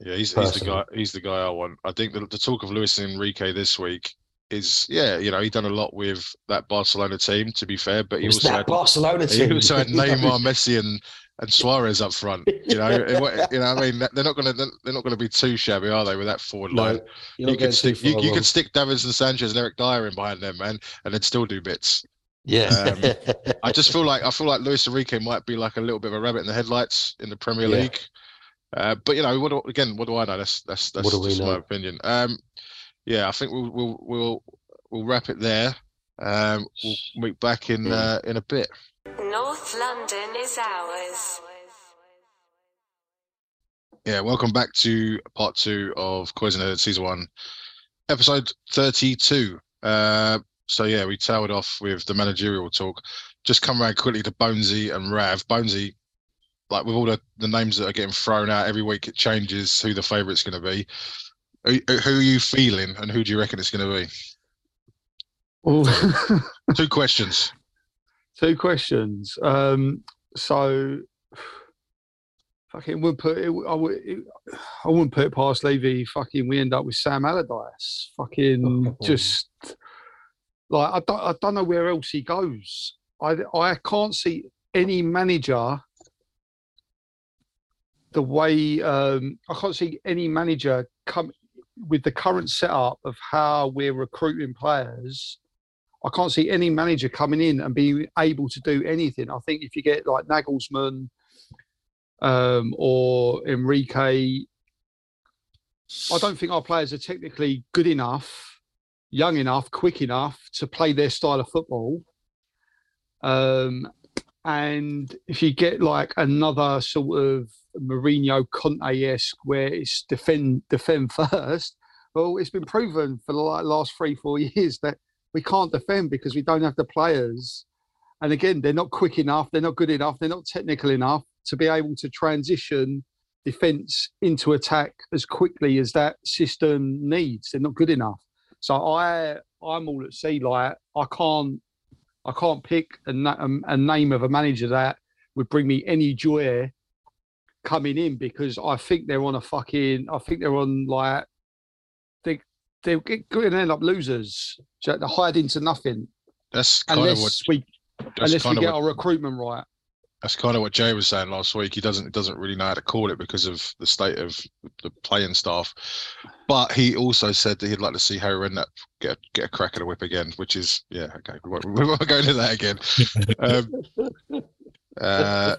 Yeah, he's, he's the guy. He's the guy I want. I think the, the talk of Luis Enrique this week is yeah, you know, he done a lot with that Barcelona team. To be fair, but he also had Barcelona team. He also had Neymar, Messi, and and Suarez up front. You know, <laughs> it, you know, I mean, they're not going to they're not going to be too shabby, are they? With that forward no, line, you could stick you, you could stick Davinson Sanchez and Eric Dier in behind them, man, and they'd still do bits. Yeah, um, <laughs> I just feel like I feel like Luis Enrique might be like a little bit of a rabbit in the headlights in the Premier yeah. League. Uh, but you know, what do, again? What do I know? That's that's that's just my opinion. Um, yeah, I think we'll we'll we'll we'll wrap it there. Um, we'll meet back in uh, in a bit. North London is ours. Yeah, welcome back to part two of Coys and season one, episode thirty-two. Uh, so yeah, we tailed off with the managerial talk. Just come around quickly to Bonesy and Rav. Bonesy, like with all the, the names that are getting thrown out every week, it changes who the favourite's going to be. Who are you feeling, and who do you reckon it's going to be? Two questions. Two questions. Um, so, fucking would put it. I would. It, I wouldn't put it past Levy. Fucking, we end up with Sam Allardyce. Fucking just like I don't. I don't know where else he goes. I I can't see any manager the way um, I can't see any manager come with the current setup of how we're recruiting players. I can't see any manager coming in and being able to do anything. I think if you get like Nagelsmann um, or Enrique, I don't think our players are technically good enough, young enough, quick enough to play their style of football. Um, and if you get like another sort of Mourinho Conte esque, where it's defend defend <laughs> first, well, it's been proven for the last three four years that we can't defend because we don't have the players. And again, they're not quick enough, they're not good enough, they're not technical enough to be able to transition defense into attack as quickly as that system needs. They're not good enough. So I I'm all at sea. Like I can't I can't pick a, um, a name of a manager that would bring me any joy coming in because I think they're on a fucking. I think they're on like they're going to end up losers. So They're hide into nothing. That's kind unless of what we unless we of get what- our recruitment right. that's kind of what Jay was saying last week. He doesn't doesn't really know how to call it because of the state of the playing staff. But he also said that he'd like to see Harry Redknapp get get a crack at a whip again, which is yeah okay. We won't, we won't go into that again. <laughs> Um, uh,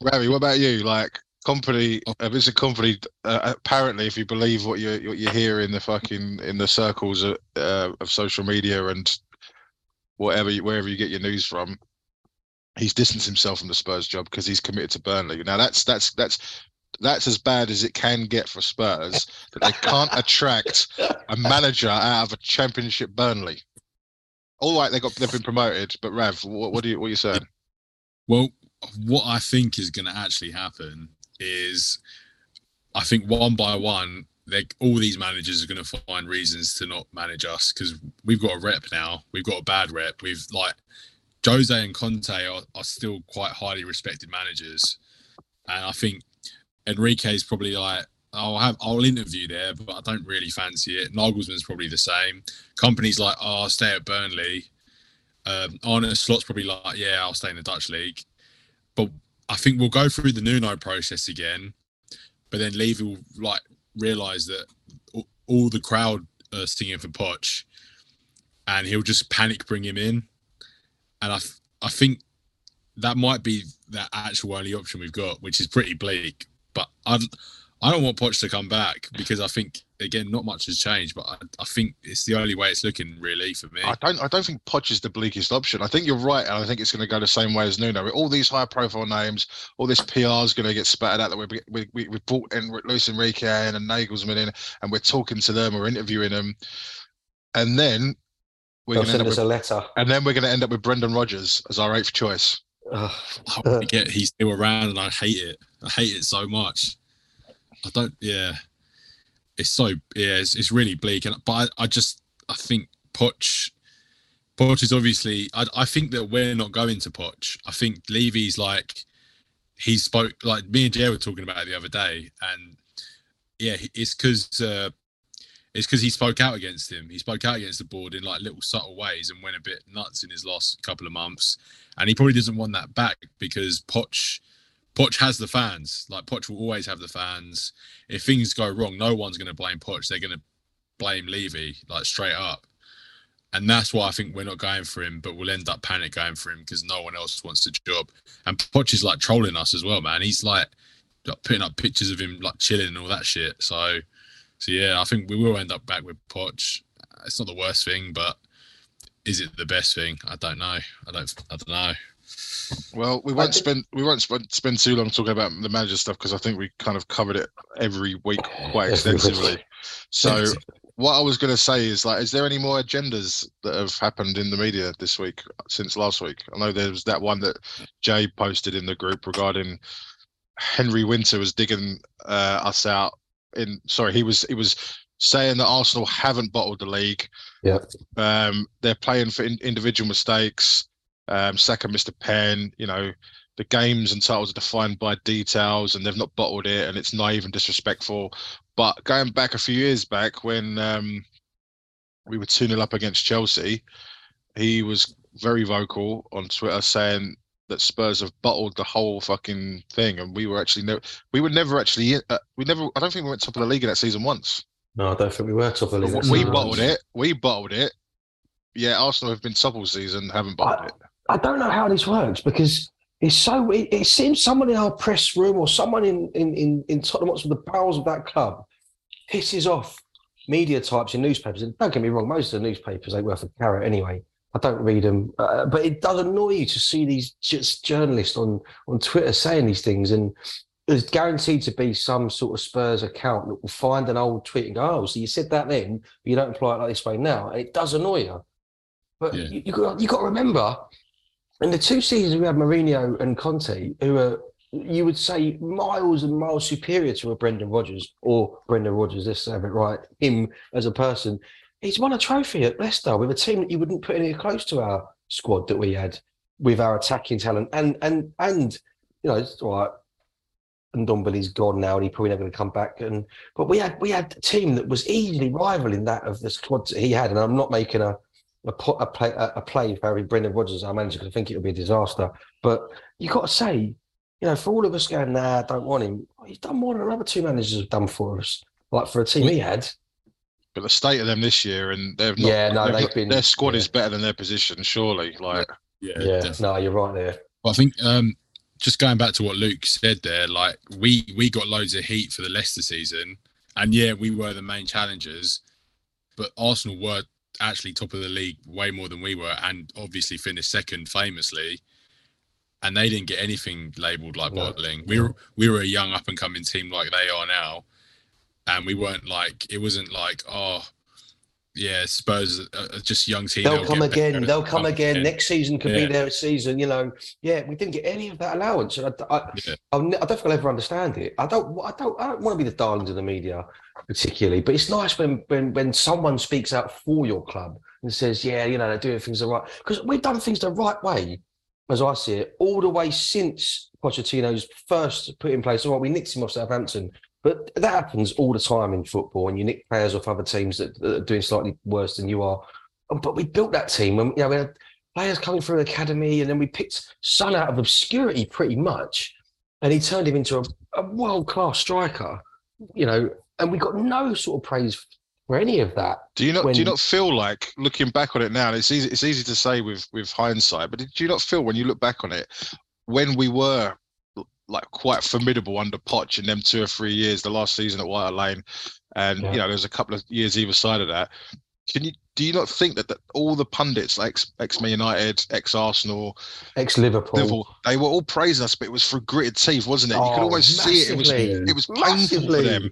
Ravi, what about you? Like Kompany, uh, it's a Kompany. Uh, apparently, if you believe what you what you hear in the fucking in the circles of, uh, of social media and whatever wherever you get your news from, he's distanced himself from the Spurs job because he's committed to Burnley. Now that's that's that's that's as bad as it can get for Spurs that they can't attract a manager out of a Championship Burnley. All right, they got they've been promoted, but rev what, what do you what are you saying? Well, what I think is going to actually happen is, I think one by one, they all these managers are going to find reasons to not manage us because we've got a rep now. We've got a bad rep. We've like Jose and Conte are, are still quite highly respected managers, and I think Enrique is probably like. I'll have I'll interview there, but I don't really fancy it. Nagelsmann's probably the same. Kompany's like, oh, I'll stay at Burnley. Um, Arne Slot's probably like, yeah, I'll stay in the Dutch league. But I think we'll go through the Nuno process again, but then Levy will like realize that all- the crowd are singing for Poch, and he'll just panic bring him in. And I, I think that might be the actual only option we've got, which is pretty bleak. But I, I don't want Poch to come back because I think again not much has changed. But I, I think it's the only way it's looking really for me. I don't I don't think Poch is the bleakest option. I think you're right, and I think it's going to go the same way as Nuno. With all these high profile names, all this PR is going to get spat out that we we we, we brought in Luis Enrique in and Nagelsmann in, and we're talking to them, we're interviewing them, and then we're going to send up us with, a letter. and then we're going to end up with Brendan Rodgers as our eighth choice. Ugh. I forget he's still around, and I hate it. I hate it so much. I don't. Yeah, it's so. Yeah, it's, it's really bleak, and but I, I just I think Poch. Poch is obviously. I, I think that we're not going to Poch. I think Levy's like he spoke like me and Jay were talking about it the other day, and yeah, it's because uh, it's because he spoke out against him. He spoke out against the board in like little subtle ways and went a bit nuts in his last couple of months. And he probably doesn't want that back because Poch Poch has the fans. Like Poch will always have the fans. If things go wrong, no one's going to blame Poch. They're going to blame Levy like straight up. And that's why I think we're not going for him, but we'll end up panic going for him because no one else wants the job. And Poch is like trolling us as well, man. He's like, like putting up pictures of him like chilling and all that shit. So, so yeah, I think we will end up back with Poch. It's not the worst thing, but is it the best thing? I don't know. I don't. I don't know. Well, we won't spend we won't spend, spend too long talking about the manager stuff because I think we kind of covered it every week quite extensively. So what I was going to say is like, is there any more agendas that have happened in the media this week since last week? I know there was that one that Jay posted in the group regarding Henry Winter was digging uh, us out. In sorry, he was he was saying that Arsenal haven't bottled the league. Yeah. Um, they're playing for in, individual mistakes. Um, Saka missed a pen. You know, the games and titles are defined by details, and they've not bottled it, and it's naive and disrespectful. But going back a few years back when um, we were 2 0 up against Chelsea, he was very vocal on Twitter saying that Spurs have bottled the whole fucking thing, and we were actually never, we were never actually, uh, we never, I don't think we went top of the league in that season once. No, I don't think we were top of the league. We No. bottled it. We bottled it. Yeah, Arsenal have been top all season, haven't bottled it. I don't know how this works because it's so. It, it seems someone in our press room or someone in in in, in Tottenham Hotspur, the bowels of that club, pisses off media types in newspapers. And don't get me wrong, most of the newspapers ain't worth a carrot anyway. I don't read them, uh, but it does annoy you to see these just journalists on on Twitter saying these things and. There's guaranteed to be some sort of Spurs account that will find an old tweet and go, "Oh, so you said that then, but you don't apply it like this way now." And it does annoy you. But Yeah. you, you got you got to remember, in the two seasons we had Mourinho and Conte, who are you would say miles and miles superior to a Brendan Rodgers or Brendan Rodgers, let's have it right, him as a person. He's won a trophy at Leicester with a team that you wouldn't put anywhere close to our squad that we had with our attacking talent. And and and you know, it's all right. And Dombele's gone now, and he's probably never going to come back. And but we had we had a team that was easily rivaling that of the squad that he had. And I'm not making a a, a play a, a play for having Brendan Rodgers as our manager because I think it would be a disaster. But you got to say, you know, for all of us going, nah, I don't want him. He's done more than other two managers have done for us. Like for a team he had, But the state of them this year, and they've not, Yeah, no, they've they've been- their squad yeah. is better than their position, surely. Like, Yeah, yeah, definitely. no, you're right there. But I think um, just going back to what Luke said there, like we we got loads of heat for the Leicester season, and yeah, we were the main challengers, but Arsenal were actually top of the league way more than we were, and obviously finished second famously. And they didn't get anything labelled like No. bottling. We were we were a young up and coming team like they are now, and we weren't like it wasn't like oh yeah Spurs are are just young team. They'll come again. They'll come again. Next season could Yeah. be their season. You know, yeah, we didn't get any of that allowance, and I, I, Yeah. I don't think I'll ever understand it. I don't. I don't. I don't want to be the darlings of the media, particularly. But it's nice when when when someone speaks out for your club and says, "Yeah, you know, they're doing things the right." Because we've done things the right way, as I see it, all the way since Pochettino's first put in place. All right, we nicked him off Southampton, but that happens all the time in football, and you nick players off other teams that, that are doing slightly worse than you are. Um, But we built that team, and you know, we had players coming through the academy, and then we picked Son out of obscurity pretty much, and he turned him into a, a world class striker. You know, and we got no sort of praise for any of that. do you not do you not feel like looking back on it now? And it's easy it's easy to say with with hindsight, but did you not feel when you look back on it when we were like quite formidable under Poch in them two or three years, the last season at White Lane, and Yeah. you know there's a couple of years either side of that. Can you do you not think that, that all the pundits, like ex ex Man United, ex Arsenal, Ex Liverpool, they were all praising us, but it was through gritted teeth, wasn't it? you could Oh, almost see it. It was massively. it was painful for them,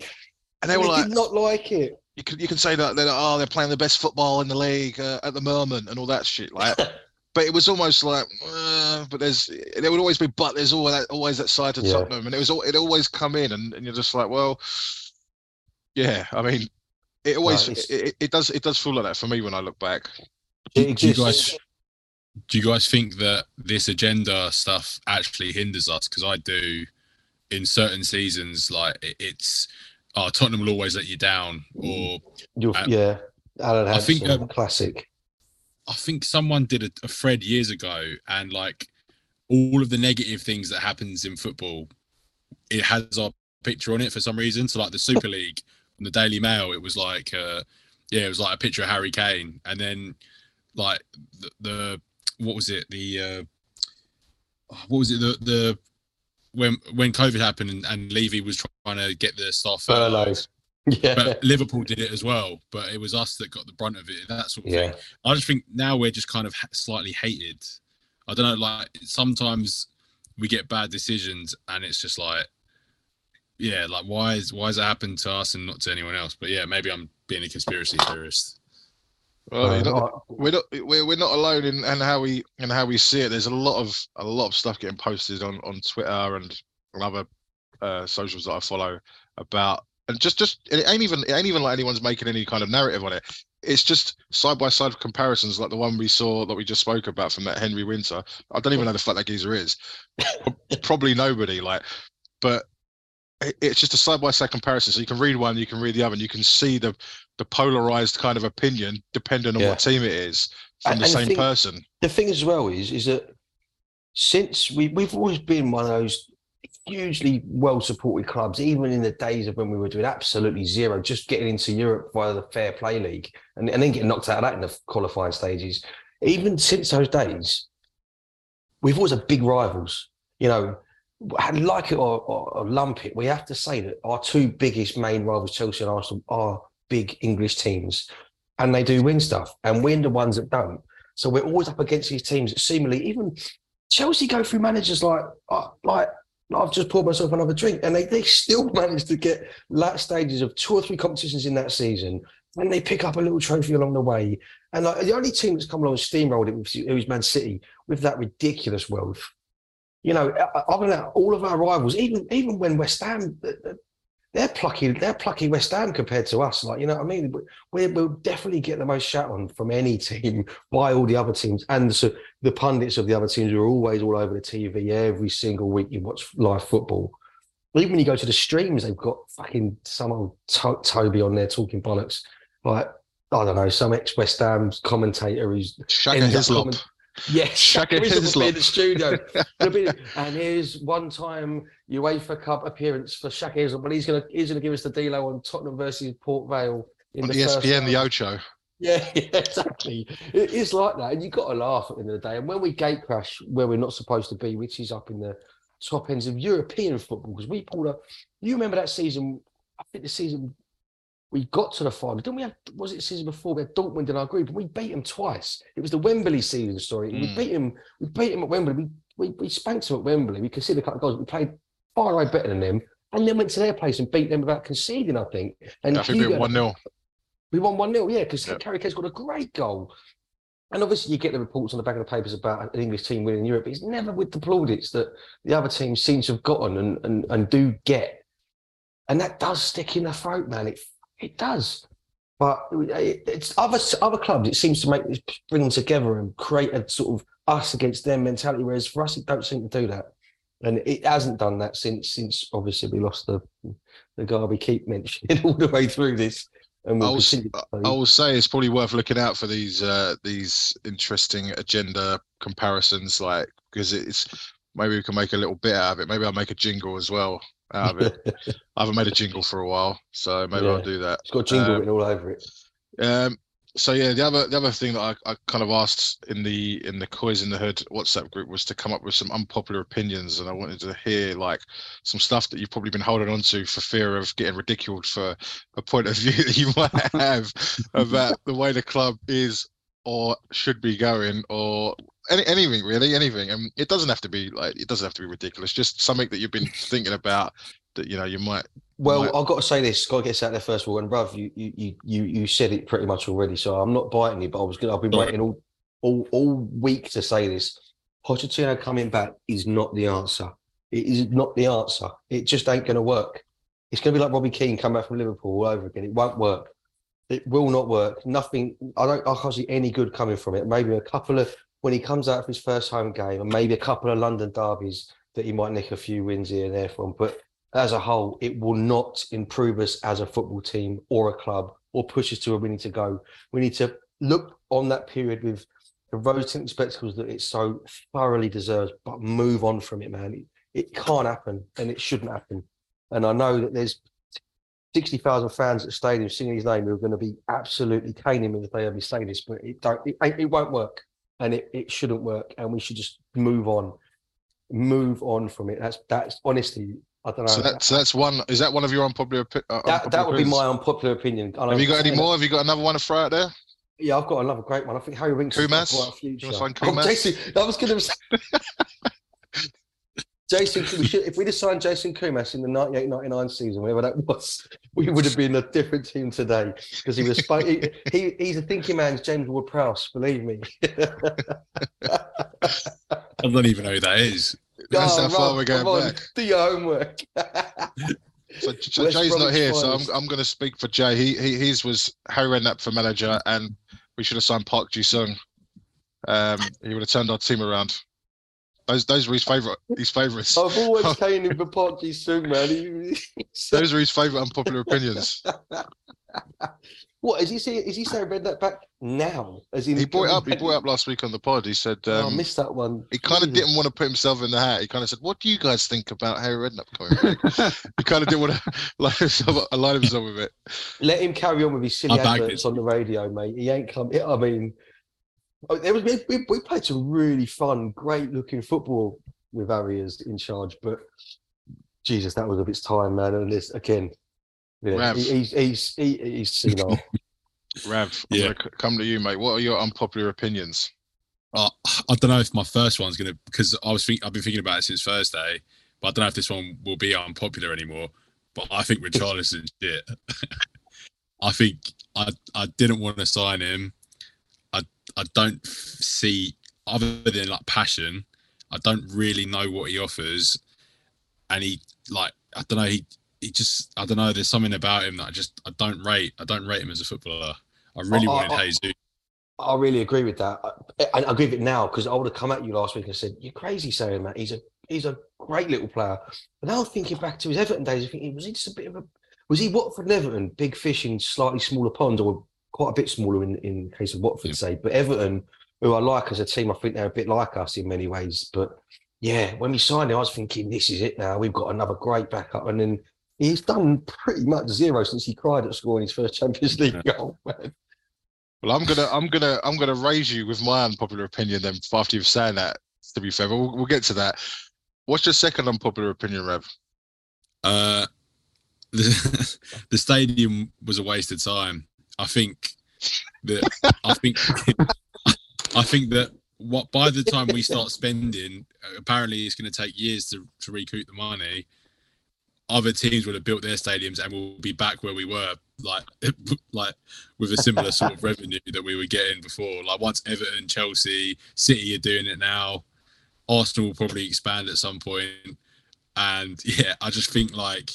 and they were like, did not like it. you can you can say that they're oh they're playing the best football in the league uh, at the moment and all that shit like <laughs> but it was almost like uh, but there's there would always be but there's always that always that side to Yeah. Tottenham and it was al- it always come in and, and you're just like well yeah I mean it always it's- it, it, it does it does feel like that for me when I look back It Do you guys do you guys think that this agenda stuff actually hinders us? Because I do in certain seasons, like it, it's oh, Tottenham will always let you down, or You're- I- yeah, Alan I Hansen, think, um, classic. I think someone did a, a thread years ago, and like all of the negative things that happens in football, it has our picture on it for some reason. So like the Super League on the Daily Mail, it was like uh, yeah, it was like a picture of Harry Kane, and then like the, the what was it the uh, what was it the the when when COVID happened and, and Levy was trying to get the staff furloughed. Yeah, but Liverpool did it as well. But it was us that got the brunt of it. That sort of yeah. thing. I just think now we're just kind of slightly hated. I don't know. Like sometimes we get bad decisions, and it's just like, yeah, like why is why has it happened to us and not to anyone else? But yeah, maybe I'm being a conspiracy theorist. well, you're Uh, not, we're not we're, we're not alone in and how we and how we see it there's a lot of a lot of stuff getting posted on on Twitter and other uh, socials that I follow about and just just it ain't even it ain't even like anyone's making any kind of narrative on it. It's just side by side comparisons like the one we saw that we just spoke about from that Henry Winter. I don't even know the fuck that geezer is. <laughs> Probably nobody. Like, but it's just a side by side comparison. So you can read one, you can read the other, and you can see the the polarized kind of opinion depending on Yeah. what team it is from And- the and the same thing- person. the thing as well is is that since we we've always been one of those hugely well supported clubs, even in the days of when we were doing absolutely zero, just getting into Europe via the Fair Play League and, and then getting knocked out of that in the qualifying stages. Even since those days, we've always had big rivals. You know, like it or, or, or lump it, we have to say that our two biggest main rivals, Chelsea and Arsenal, are big English teams, and they do win stuff, and we're the ones that don't. So we're always up against these teams that seemingly even Chelsea go through managers like uh, I've just poured myself another drink, and they, they still <laughs> manage to get last stages of two or three competitions in that season, and they pick up a little trophy along the way. And like the only team that's come along and steamrolled it was, it was Man City with that ridiculous wealth. You know, o- other than that, all of our rivals, even even when West Ham, uh, uh, they're plucky, they're plucky West Ham compared to us. Like you know what I mean? We will definitely get the most shout on from any team <laughs> by all the other teams, and so the pundits of the other teams are always all over the TV every single week. You watch live football. Even when you go to the streams, they've got fucking some old to- Toby on there talking bollocks. Like I don't know, some ex West Ham commentator who's Shaka ends up Hislop. comment- Yes, Shaka Hislop will be in the studio. <laughs> Be- and here's one time UEFA Cup appearance for Shaka Hislop, but he's gonna he's gonna give us the dealo on Tottenham versus Port Vale in on the first ESPN, the. Ocho. Yeah, <laughs> yeah, exactly. It is like that, and you've got to laugh at the end of the day. And when we gate crash where we're not supposed to be, which is up in the top ends of European football, because we pulled up. You remember that season? I think the season we got to the final. Didn't we have? Was it the season before we had Dortmund in our group? And we beat them twice. It was the Wembley season story. We Mm. beat him. We beat him at Wembley. We, we we spanked them at Wembley. We conceded a couple of goals. We played far away better than them, and then went to their place and beat them without conceding. I think. And I think we Hugo- one 0 we won 1 0, yeah, because Yep. Harry Kane's got a great goal. And obviously, you get the reports on the back of the papers about an English team winning Europe. But it's never with the plaudits that the other teams seem to have gotten and, and, and do get. And that does stick in the throat, man. It it does. But it's other other clubs. It seems to make bring them together and create a sort of us against them mentality. Whereas for us, it don't seem to do that, and it hasn't done that since since obviously we lost the the guy we keep mentioning <laughs> all the way through this. And I we'll was- continue to do. I will say it's probably worth looking out for these uh these interesting agenda comparisons, like because it's maybe we can make a little bit out of it. Maybe I'll make a jingle as well out of it. <laughs> I haven't made a jingle for a while, so maybe I'll do that. It's got jingle Um, written all over it. Um, so yeah, the other the other thing that I, I kind of asked in the in the Coys in the Hood WhatsApp group was to come up with some unpopular opinions, and I wanted to hear like some stuff that you've probably been holding on to for fear of getting ridiculed for a point of <laughs> view that you might have <laughs> about the way the club is or should be going, or any, anything really, anything. And it doesn't have to be like it doesn't have to be ridiculous. Just something that you've been thinking about that you know you might. Well, might- I've got to say this. Got to get this out there first of all. And Rav, you you you you you said it pretty much already, so I'm not biting you. But I was gonna. I've been waiting all all all week to say this. Pochettino coming back is not the answer. It is not the answer. It just ain't going to work. It's going to be like Robbie Keane coming back from Liverpool all over again. It won't work. It will not work. Nothing. I don't. I can't see any good coming from it. Maybe a couple of when he comes out of his first home game, and maybe a couple of London derbies that he might nick a few wins here and there from. But as a whole, it will not improve us as a football team or a club or push us to where we need to go. We need to look on that period with the rose tinted spectacles that it so thoroughly deserves, but move on from it, man. It, it can't happen and it shouldn't happen. And I know that there's 60,000 fans at the stadium singing his name who are going to be absolutely caning me if they me say this, but it, don't, it, it won't work and it, it shouldn't work. And we should just move on, move on from it. That's, that's honestly, I don't know. So, that, so that's one. Is that one of your unpopular? uh, that, that unpopular would be my unpopular opinion. Have you got any that- more? Have you got another one to throw out there? Yeah, I've got another great one. I think Harry Winks has got a Koumas? future. You wanna sign Oh, Koumas? I was going <laughs> to <laughs> Jason, we should, if we'd have signed Jason Koumas in the 98-99 season, whatever that was, <laughs> we would have been a different team today because he was, he, he, he's a thinking man's James Ward-Prowse, believe me. <laughs> I don't even know who that is. That's Oh, how far Rob, we're going come on, back. Do your homework. <laughs> So, so Jay's not here, so I'm, I'm going to speak for Jay. He, he his was Harry Redknapp for manager, and we should have signed Park Ji Sung. Um, he would have turned our team around. Those those were his favourite his favourites. I've always <laughs> taken him for Park Ji Sung, man. He- <laughs> Those are his favourite unpopular opinions. <laughs> what is he saying? Is he saying read that back now? As in He brought it up. He brought it up last week on the pod. He said Oh, I um, missed that one. he kind of didn't want to put himself in the hat. He kind of said, "What do you guys think about Harry Redknapp coming back?" he kind of didn't want to line himself, align himself with it. Let him carry on with his silly I adverts on the radio, mate. He ain't come. I mean, oh, there was we, we, we played some really fun, great looking football with Harry as in charge, but Jesus, that was of its time, man. And this again, you know, Rav. he, he's he's he, he's senile. <laughs> Rav, I'm Yeah. going to come to you, mate. What are your unpopular opinions? Uh, I don't know if my first one's gonna because I was think I've been thinking about it since Thursday, but I don't know if this one will be unpopular anymore. But I think <laughs> Richarlison shit. <laughs> I think I I didn't want to sign him. I don't see other than like passion. I don't really know what he offers, and he like I don't know he he just I don't know. There's something about him that I just I don't rate. I don't rate him as a footballer. I really I- wanted I- Jesus. I really agree with that. I, I agree with it now because I would have come at you last week and said, "You're crazy saying that. He's a he's a great little player." But now thinking back to his Everton days, I think he was he just a bit of a was he Watford and Everton, big fish in slightly smaller ponds, or quite a bit smaller in in case of Watford, Yeah. say. But Everton, who I like as a team, I think they're a bit like us in many ways. But yeah, when we signed him, I was thinking, "This is it now. We've got another great backup." And then he's done pretty much zero since he cried at scoring his first Champions League goal. <laughs> Man. Well, I'm gonna, I'm gonna, I'm gonna raise you with my unpopular opinion. Then after you've said that, to be fair, but we'll, we'll get to that. What's your second unpopular opinion, Rev? Uh, <laughs> the, the stadium was a waste of time. I think that I think <laughs> I think that what by the time we start spending, apparently it's going to take years to, to recoup the money. Other teams would have built their stadiums and we'll be back where we were, like <laughs> like with a similar sort of revenue that we were getting before. Like once Everton, Chelsea, City are doing it now, Arsenal will probably expand at some point. And yeah, I just think like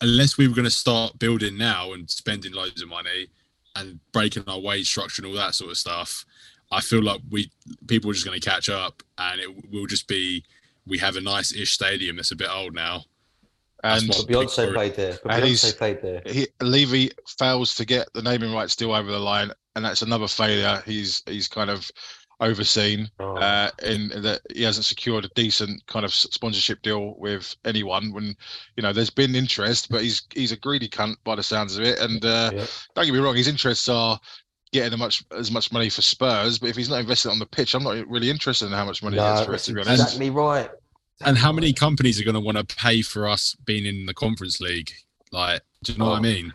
unless we were going to start building now and spending loads of money and breaking our wage structure and all that sort of stuff, I feel like we people are just going to catch up and it will just be we have a nice ish stadium that's a bit old now. And what- But Beyonce played there. But And Beyonce played there. he, Levy fails to get the naming rights deal over the line, and that's another failure. He's he's kind of overseen Oh. uh, in that he hasn't secured a decent kind of sponsorship deal with anyone. When you know there's been interest, but he's he's a greedy cunt by the sounds of it. And uh, Yeah. don't get me wrong, his interests are getting as much as much money for Spurs. But if he's not invested on the pitch, I'm not really interested in how much money he No, gets for it. To be honest, exactly right. And how many companies are going to want to pay for us being in the conference league? Like, do you know what I Oh. mean?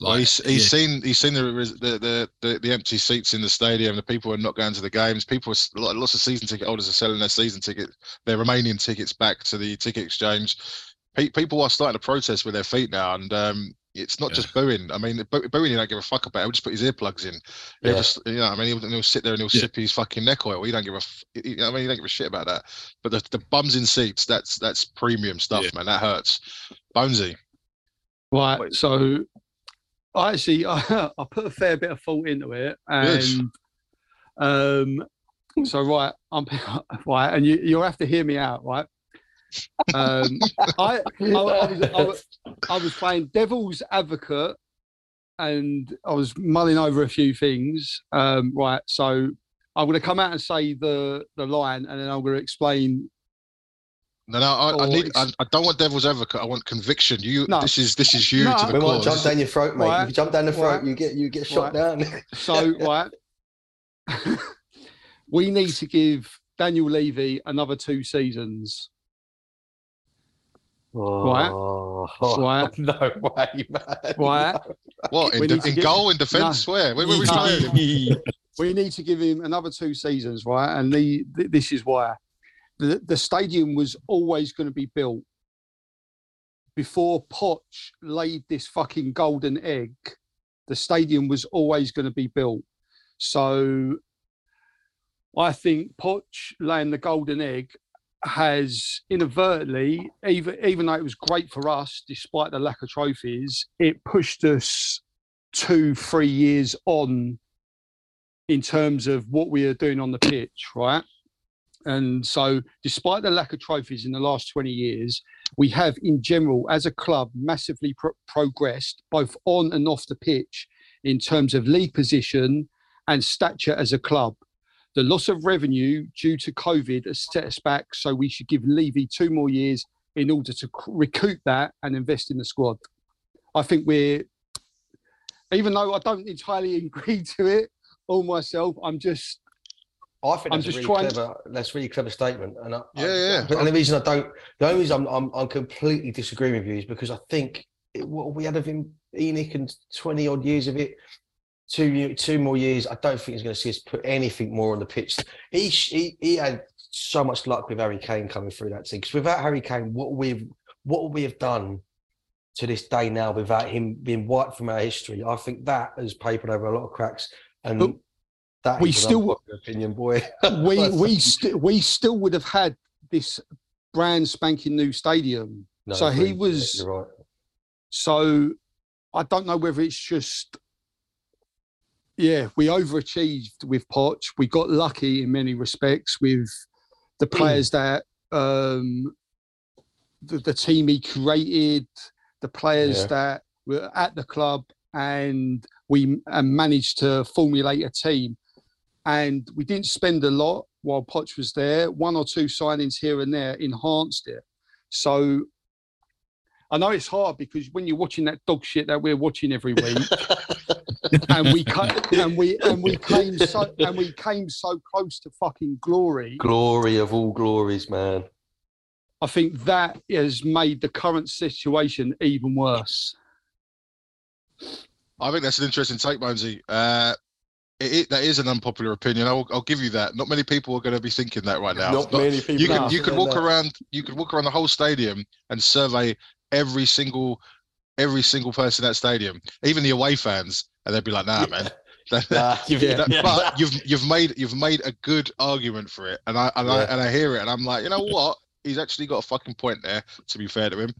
Well, he's he's yeah. seen he's seen the, the the the the empty seats in the stadium. The people are not going to the games. People, are lots of season ticket holders are selling their season ticket, their Romanian tickets back to the ticket exchange. Pe- People are starting to protest with their feet now, and um, it's not Yeah. just booing. I mean, boo- booing he don't give a fuck about. He'll just put his earplugs in. He'll Yeah. just, you know, I mean, he'll, he'll sit there and he'll Yeah. sip his fucking neck oil. He don't give a, f- you know, I mean, he don't give a shit about that. But the, the bums in seats, that's that's premium stuff, Yeah. man. That hurts. Bonesy, Right. So I actually <laughs> I, put a fair bit of thought into it, and um, so right, I'm <laughs> right, and you you'll have to hear me out, right? Um, I, I, I, was, I, was, I was playing devil's advocate, and I was mulling over a few things. Um, right, so I'm going to come out and say the the line, and then I'm going to explain No, no, I, I need. I, I don't want devil's advocate. I want conviction. You. No. This is this is you No. to the We might jump down your throat, mate. Right. If you jump down the throat, Right. you get you get shot down. <laughs> So, right, <laughs> we need to give Daniel Levy another two seasons. Oh, Right. <laughs> No way, man. Right. What in, de- in get- goal in defence? Where? Where, where we playing? We need to give him another two seasons, right? And the, th- this is why the the stadium was always going to be built before Poch laid this fucking golden egg. The stadium was always going to be built. So I think Poch laying the golden egg has inadvertently, even even though it was great for us, despite the lack of trophies, it pushed us two, three years on in terms of what we are doing on the pitch, right? And so, despite the lack of trophies in the last 20 years, we have, in general, as a club, massively pro- progressed both on and off the pitch in terms of league position and stature as a club. The loss of revenue due to COVID has set us back, so we should give Levy two more years in order to recoup that and invest in the squad. I think we're, even though I don't entirely <laughs> agree to it all myself, I'm just I think I'm that's just a really trying- clever. That's a really clever statement. And I, Yeah, I- yeah. But the reason I don't, the only reason I'm, I'm, I'm completely disagreeing with you is because I think it, what we had of him, ENIC, and twenty odd years of it. Two, two more years. I don't think he's going to see us put anything more on the pitch. He, he, he had so much luck with Harry Kane coming through that team. Because without Harry Kane, what we've, what would we have done to this day now without him being wiped from our history? I think that has papered over a lot of cracks. And But that we still- opinion, boy. <laughs> we we <laughs> st- we still would have had this brand spanking new stadium. No, So he was- right. So I don't know whether it's just yeah, we overachieved with Poch. We got lucky in many respects with the players that um the, the team he created, the players Yeah. that were at the club and we and managed to formulate a team. And we didn't spend a lot while Poch was there. One or two signings here and there enhanced it. So I know it's hard because when you're watching that dog shit that we're watching every week, <laughs> and we and we and we came so and we came so close to fucking glory. Glory of all glories, man. I think that has made the current situation even worse. I think that's an interesting take, Bonesy. Uh, it, it, that is an unpopular opinion. I'll, I'll give you that. Not many people are going to be thinking that right now. Not Not- many people. you No. could you could walk around you could walk around the whole stadium and survey every single every single person in that stadium, even the away fans, and they'd be like, "Nah, man." <laughs> Nah, you've- Yeah. that- but you've you've made you've made a good argument for it, and I and I and I hear it, and I'm like, you know <laughs> what? He's actually got a fucking point there. To be fair to him,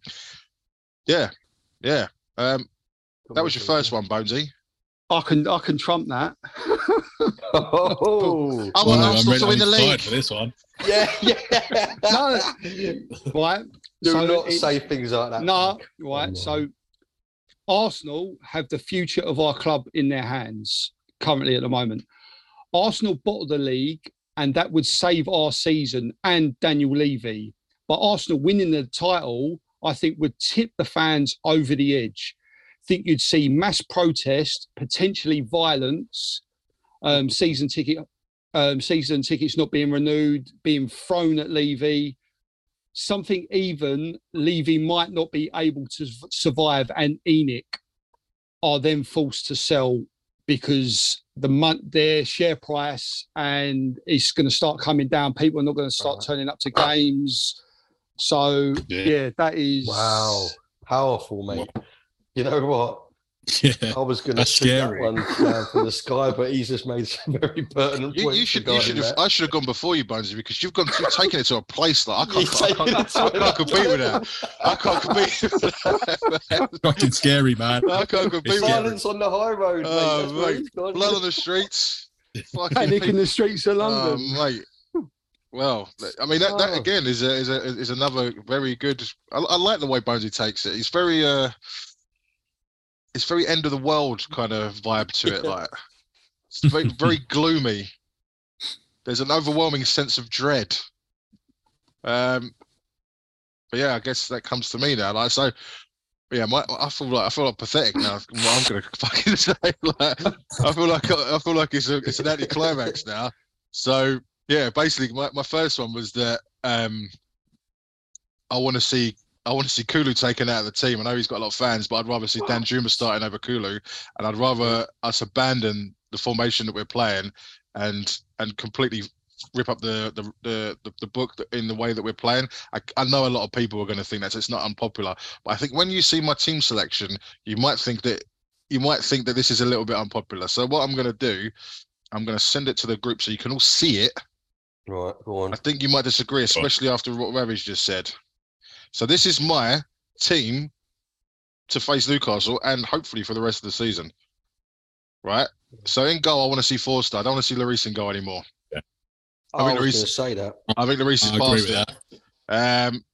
yeah, yeah. Um, that was your first one, Bonesy. I can I can trump that. <laughs> Oh, I want I'm Arsenal to win the league. for this one. yeah, <laughs> yeah. No. Right. Do So not it's- say things like that. No, Frank. right. no. So Arsenal have the future of our club in their hands currently at the moment. Arsenal bottle the league, and that would save our season and Daniel Levy. But Arsenal winning the title, I think, would tip the fans over the edge. Think you'd see mass protest, potentially violence, um, season ticket, um, season tickets not being renewed, being thrown at Levy something even Levy might not be able to survive, and ENIC are then forced to sell because the month their share price and it's going to start coming down. People are not going to start Right. turning up to games. So Yeah. yeah, that is Wow, powerful, mate. You know what? Yeah. I was going to That's shoot that one down from the sky, but he's just made some <laughs> very pertinent You, points. you should you should have that. I should have gone before you, Bonesy, because you've gone you've taken it to a place like I You've can't I can't, <laughs> it to I can't compete with that. I can't compete <laughs> with that. Fucking scary, man. I can't compete with that. Silence on the high road, mate. Oh, That's mate. Blood on the streets. Panic in the streets of London. Oh, mate. Well, I mean that, that Oh. again is a, is a is another very good. I, I like the way Bonesy takes it. He's very uh, it's very end of the world kind of vibe to it. <laughs> Like it's very very <laughs> gloomy. There's an overwhelming sense of dread. Um, but yeah, I guess that comes to me now. Like so, yeah, my, I feel like I feel like pathetic now. What I'm gonna <laughs> fucking say. Like, I feel like I feel like it's a it's an anticlimax now. So yeah, basically my, my first one was that um I want to see I want to see Kulu taken out of the team. I know he's got a lot of fans, but I'd rather see Danjuma starting over Kulu, and I'd rather us abandon the formation that we're playing and and completely rip up the the the, the, the book in the way that we're playing. I, I know a lot of people are going to think that so it's not unpopular, but I think when you see my team selection, you might think that you might think that this is a little bit unpopular. So what I'm going to do, I'm going to send it to the group so you can all see it. Right, go on. I think you might disagree, especially after what Ravi's just said. So this is my team to face Newcastle and hopefully for the rest of the season. Right? So in goal, I want to see Forster. I don't want to see Lloris in goal anymore. I, think was Reece- going say that. I think Lloris is I agree past with it. that. Um,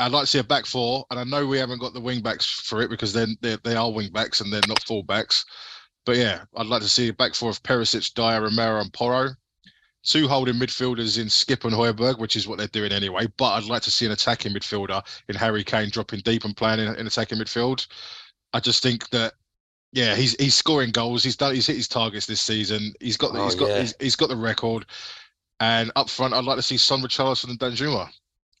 I'd like to see a back four, and I know we haven't got the wing backs for it because then they, they are wing backs and they're not full backs. But yeah, I'd like to see a back four of Perisic, Dier, Romero, and Porro. Two holding midfielders in Skip and Højbjerg, which is what they're doing anyway. But I'd like to see an attacking midfielder in Harry Kane dropping deep and playing in, in attacking midfield. I just think that yeah, he's he's scoring goals. He's done. He's hit his targets this season. He's got. The, Oh, he's got. yeah. He's, he's got the record. And up front, I'd like to see Son, Richarlison, and Danjuma.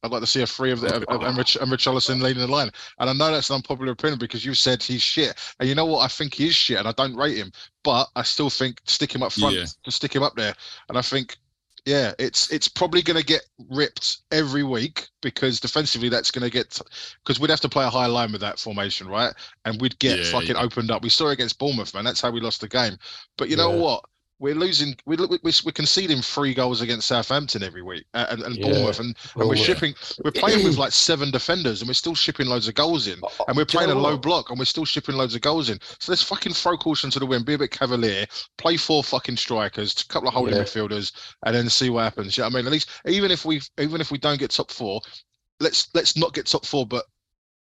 I'd like to see a three of the of, of, and, Rich, and Richarlison leading the line. And I know that's an unpopular opinion because you said he's shit. And you know what? I think he is shit, and I don't rate him. But I still think stick him up front, Yeah. to stick him up there. And I think, yeah, it's it's probably going to get ripped every week because defensively that's going to get because we'd have to play a high line with that formation, right? And we'd get Yeah, fucking yeah. opened up. We saw it against Bournemouth, man. That's how we lost the game. But you know what? We're losing. We're, we're conceding three goals against Southampton every week, uh, and, and Yeah. Bournemouth, and, and we're Bournemouth. shipping. We're playing with <clears throat> like seven defenders, and we're still shipping loads of goals in. And we're you playing a low what? block, and we're still shipping loads of goals in. So let's fucking throw caution to the wind. Be a bit cavalier. Play four fucking strikers, a couple of holding Yeah. midfielders, and then see what happens. Yeah, I mean, at least even if we even if we don't get top four, let's let's not get top four, but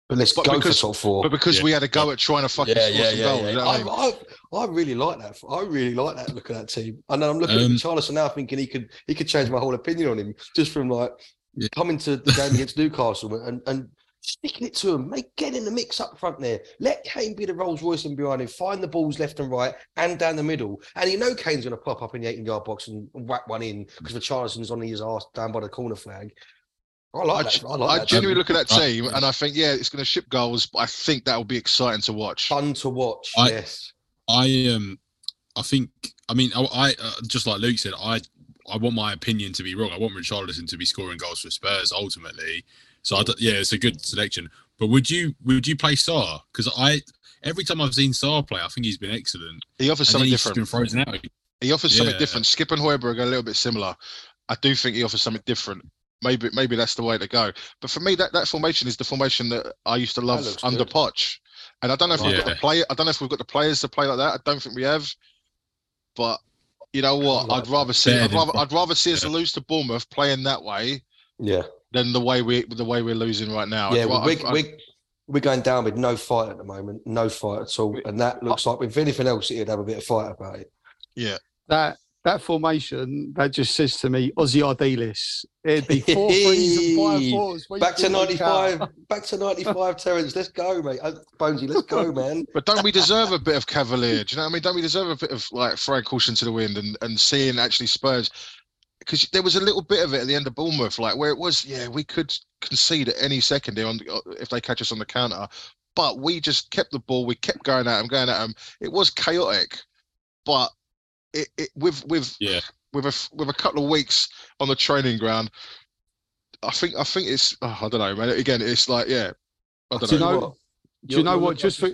But let's But go because- for top four. but because Yeah. we had a go at trying to fucking yeah, score yeah, some yeah, goals. yeah. you know I mean? I, I, I really like that. I really like that look at that team. And then I'm looking Um, at Charleston now, thinking he could he could change my whole opinion on him just from like Yeah. coming to the game against Newcastle and and sticking it to him, make get in the mix up front there. Let Kane be the Rolls Royce and behind him, find the balls left and right and down the middle. And you know Kane's going to pop up in the 18 yard box and whack one in because the Charleston's on his ass down by the corner flag. I like I, that. I like I that. genuinely look at that team and I think, yeah, it's going to ship goals, but I think that will be exciting to watch. fun to watch. I- yes. I um, I think. I mean, I, I uh, just like Luke said, I I want my opinion to be wrong. I want Richarlison to be scoring goals for Spurs ultimately. So I d yeah, it's a good selection. But would you would you play Sarr? Because I every time I've seen Sarr play, I think he's been excellent. He offers And something he's different. been frozen out. He offers something different. Skip and Højbjerg are a little bit similar. I do think he offers something different. Maybe maybe that's the way to go. But for me, that, that formation is the formation that I used to love under good. Poch. And I don't know if we've got the Yeah. play. I don't know if we've got the players to play like that. I don't think we have. But you know what? I'd rather see. I'd rather, I'd rather see us Yeah. lose to Bournemouth playing that way Yeah. than the way we the way we're losing right now. Yeah, I'd, well, we're, I'd- I'd- we're, we're going down with no fight at the moment, no fight at all. And that looks like, if anything else, it'd have a bit of fight about it. yeah. That that formation that just says to me, Ossie Ardiles. It'd be four <laughs> threes and five fours. Back to 95, <laughs> back to 95, Terence. Let's go, mate. Uh, Bonesy, let's go, man. <laughs> But don't we deserve a bit of cavalier? Do you know what I mean? Don't we deserve a bit of like throwing caution to the wind and, and seeing actually Spurs? Because there was a little bit of it at the end of Bournemouth, like where it was, yeah, we could concede at any second here on if they catch us on the counter, but we just kept the ball. We kept going at them, going at them. It was chaotic, but it, it with with Yeah. with a f- with a couple of weeks on the training ground, I think I think it's oh, I don't know, man. Again, it's like yeah, I don't Do you know. know- what? Do you know You're- what? Just for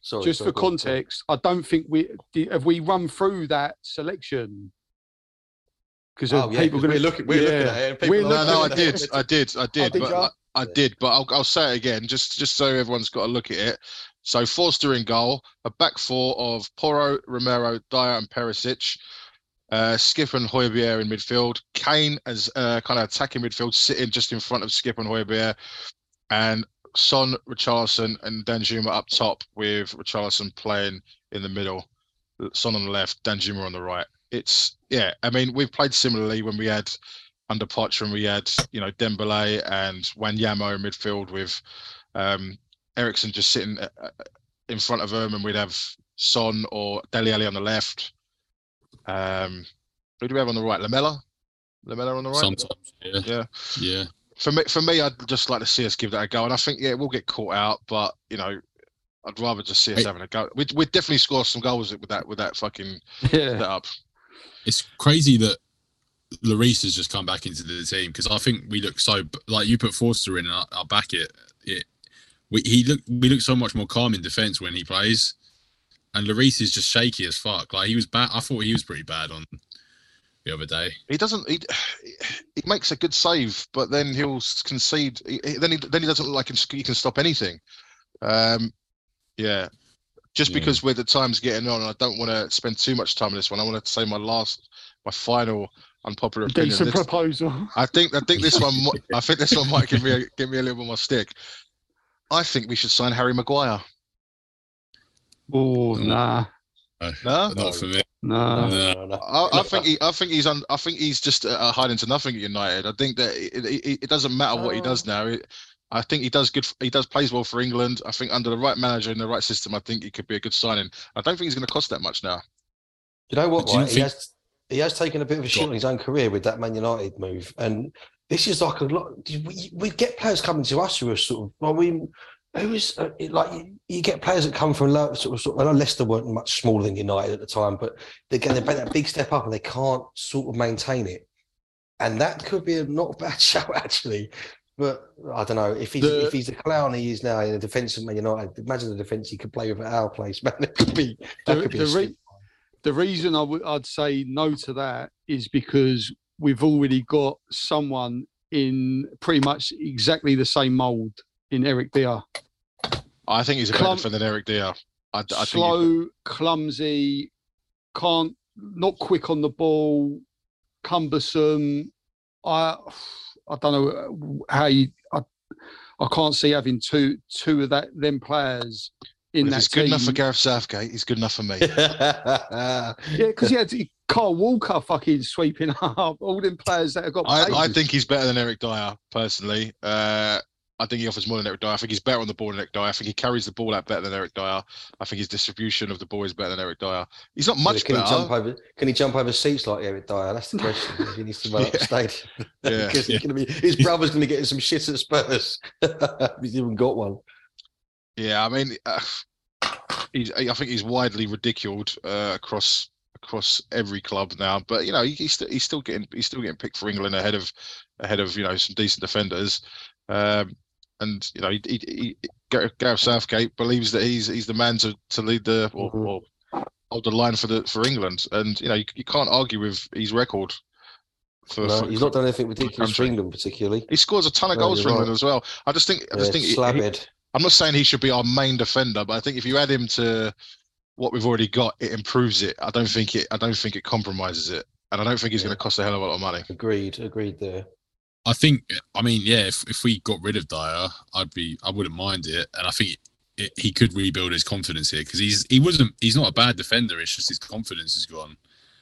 Sorry, just sorry, for go on, context, I don't think we have we run through that selection because Oh, yeah, people 'cause going we're looking, we're looking at it. and people We're are No, oh, no, I looking at did. I did, oh, I did, did but ya? I, I did, but I'll, I'll say it again, just just so everyone's got a look at it. So Forster in goal, a back four of Porro, Romero, Dier, and Perisic. Uh, Skip and Højbjerg in midfield. Kane as uh, kind of attacking midfield, sitting just in front of Skip and Højbjerg, and Son, Richarlison, and Danjuma up top with Richarlison playing in the middle. Son on the left, Danjuma on the right. It's yeah. I mean, we've played similarly when we had under Poch when we had you know Dembele and Wanyama in midfield with um, Eriksen just sitting uh, uh, in front of him, and we'd have Son or Dele Alli on the left. Um, who do we have on the right? Lamela, Lamela on the right. Sometimes, yeah, Yeah. yeah. For me, for me, I'd just like to see us give that a go, and I think yeah, we'll get caught out, but you know. I'd rather just see us Hey. having a go. We'd, we'd definitely score some goals with that with that fucking yeah. setup. It's crazy that Lloris has just come back into the team because I think we look so like you put Forster in and I, I back it. It we he look we look so much more calm in defence when he plays, and Lloris is just shaky as fuck. Like he was bad. I thought he was pretty bad on the other day. he doesn't. He, he makes a good save, but then he'll concede. He, he- then he then he doesn't look like he can stop anything. Um, yeah, just Yeah. because we're the time's getting on, and I don't want to spend too much time on this one. I want to say my last, my final unpopular opinion. Decent This- proposal. I think I think this one. I think this one might give me a, <laughs> give me a little bit more stick. I think we should sign Harry Maguire. Oh, nah, No, No, not for me. nah. No. No, no. I, I think he, I think he's un, I think he's just uh, hiding to nothing at United. I think that it, it, it doesn't matter what he does now. It, I think he does good. He does plays well for England. I think under the right manager in the right system, I think he could be a good signing. I don't think he's going to cost that much now. You know what? Do you He think- has he has taken a bit of a shot Go on. on his own career with that Man United move, and this is like a lot. We, we get players coming to us who are sort of. Well, we who is uh, like you, you get players that come from low, sort of. Sort of I know Leicester weren't much smaller than United at the time, but they're going to make that big step up, and they can't sort of maintain it. And that could be a not bad <laughs> shout actually. But I don't know if he's The- if he's the clown he is now in the defence of Man United. Imagine the defence he could play with at our place, <laughs> man. It could be that The- could be the a re- The reason I would I'd say no to that is because we've already got someone in pretty much exactly the same mould in Eric Dier. I think he's a better Clump- than Eric Dier. I, I think Slow, clumsy, can't not quick on the ball, cumbersome. I I don't know how you I, I can't see having two two of that them players in if that he's good team. enough for Gareth Southgate. He's good enough for me. <laughs> Yeah, because he had Kyle Walker fucking sweeping <laughs> up all them players that have got. I, I think he's better than Eric Dier personally. Uh, I think he offers more than Eric Dier. I think he's better on the ball than Eric Dier. I think he carries the ball out better than Eric Dier. I think his distribution of the ball is better than Eric Dier. He's not much can he jump over? Can he jump over seats like Eric Dier? That's the question. he needs to run up the <laughs> stadium. Yeah. because he's going to be his brother's going to get him some shit at Spurs. he's even got one. Yeah, I mean, uh, he's. I think he's widely ridiculed uh, across across every club now. But you know, he, he's still he's still getting he's still getting picked for England ahead of ahead of you know some decent defenders. Um, and you know, he, he, he, Gareth Southgate believes that he's he's the man to, to lead the or, Mhm. or hold the line for the for England. And you know, you, you can't argue with his record. For, No, for- he's not done anything ridiculous for. England, particularly. he scores a ton of No, goals for England right. as well. I just think I just Yeah, think he- he- slabhead. I'm not saying he should be our main defender, but I think if you add him to what we've already got, it improves it. I don't think it. I don't think it compromises it, and I don't think he's Yeah. going to cost a hell of a lot of money. Agreed. Agreed. There. I think, I mean, yeah, if, if we got rid of Dier, I'd be, I wouldn't mind it. And I think it, he could rebuild his confidence here because he's, he wasn't, he's not a bad defender. It's just his confidence is gone.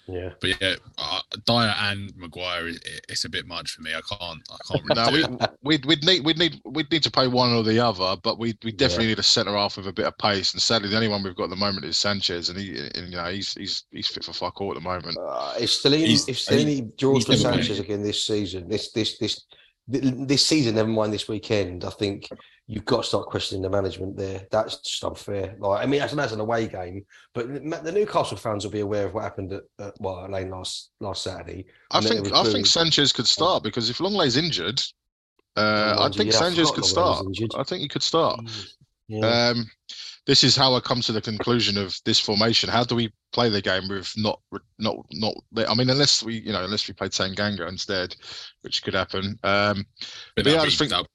Yeah. But yeah, uh, Dier and Maguire, it, it's a bit much for me. I can't, I can't really <laughs> No, we, we'd we'd need we'd need we'd need to play one or the other, but we we definitely need a centre half with a bit of pace. And sadly, the only one we've got at the moment is Sanchez, and he and, you know he's he's he's fit for fuck all at the moment. Uh, if Stellini, He's- if Stellini draws for Sanchez played. again this season, this this this this season, never mind this weekend, I think you've got to start questioning the management there. That's just unfair. Like, I mean, as, as an away game, but the the Newcastle fans will be aware of what happened at, at well, Lane last last Saturday. I And then it think was I think. Sanchez could start because if Lenglet's injured, uh, I think yeah, Sanchez forgot could start. I think he could start. Yeah. Um, this is how I come to the conclusion of this formation. How do we play the game with not not not? I mean, unless we you know unless we play Tanganga instead, which could happen. Um, But But yeah, I just think- that'd-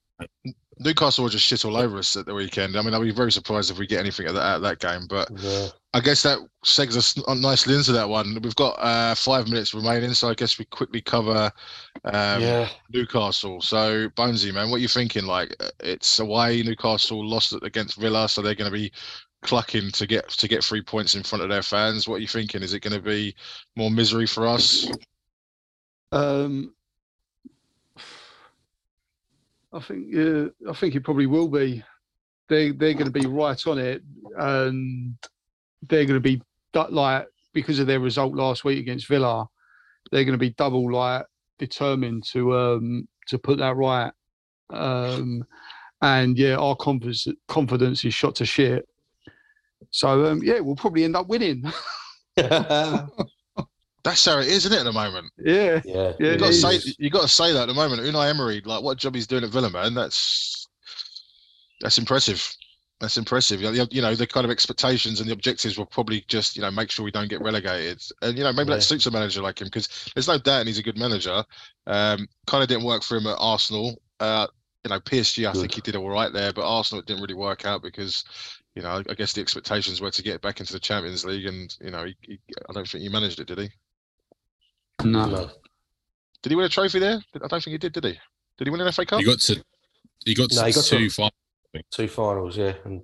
Newcastle will just shit all over us at the weekend. I mean, I'd be very surprised if we get anything at that, at that game. But yeah. I guess that segs us nicely into that one. We've got uh, five minutes remaining, so I guess we quickly cover um, yeah. Newcastle. So Bonesy, man, what are you thinking? Like uh, it's away. Newcastle lost against Villa, so they're going to be clucking to get to get three points in front of their fans. What are you thinking? Is it going to be more misery for us? Um, I think yeah, I think it probably will be. They they're going to be right on it, and they're going to be like because of their result last week against Villa, they're going to be double like determined to um to put that right. Um, and yeah, our confidence confidence is shot to shit. So um, yeah, we'll probably end up winning. <laughs> <laughs> That's how it is, isn't it? At the moment, yeah, yeah. Yeah, you got to say is. you got to say that at the moment. Unai Emery, like what job he's doing at Villa, man. That's that's impressive. That's impressive. You know, you know, the kind of expectations and the objectives were probably just, you know, make sure we don't get relegated. And, you know, maybe Yeah. that suits a manager like him because there's no doubt he's a good manager. Um, kind of didn't work for him at Arsenal. Uh, you know, PSG, I think he did all right there, but Arsenal it didn't really work out because, you know, I guess the expectations were to get back into the Champions League, and you know, he, he, I don't think he managed it, did he? No. No. Did he win a trophy there? I don't think he did. Did he? Did he win an FA Cup? He got to he got No, to he got to- two final. Two finals, yeah. And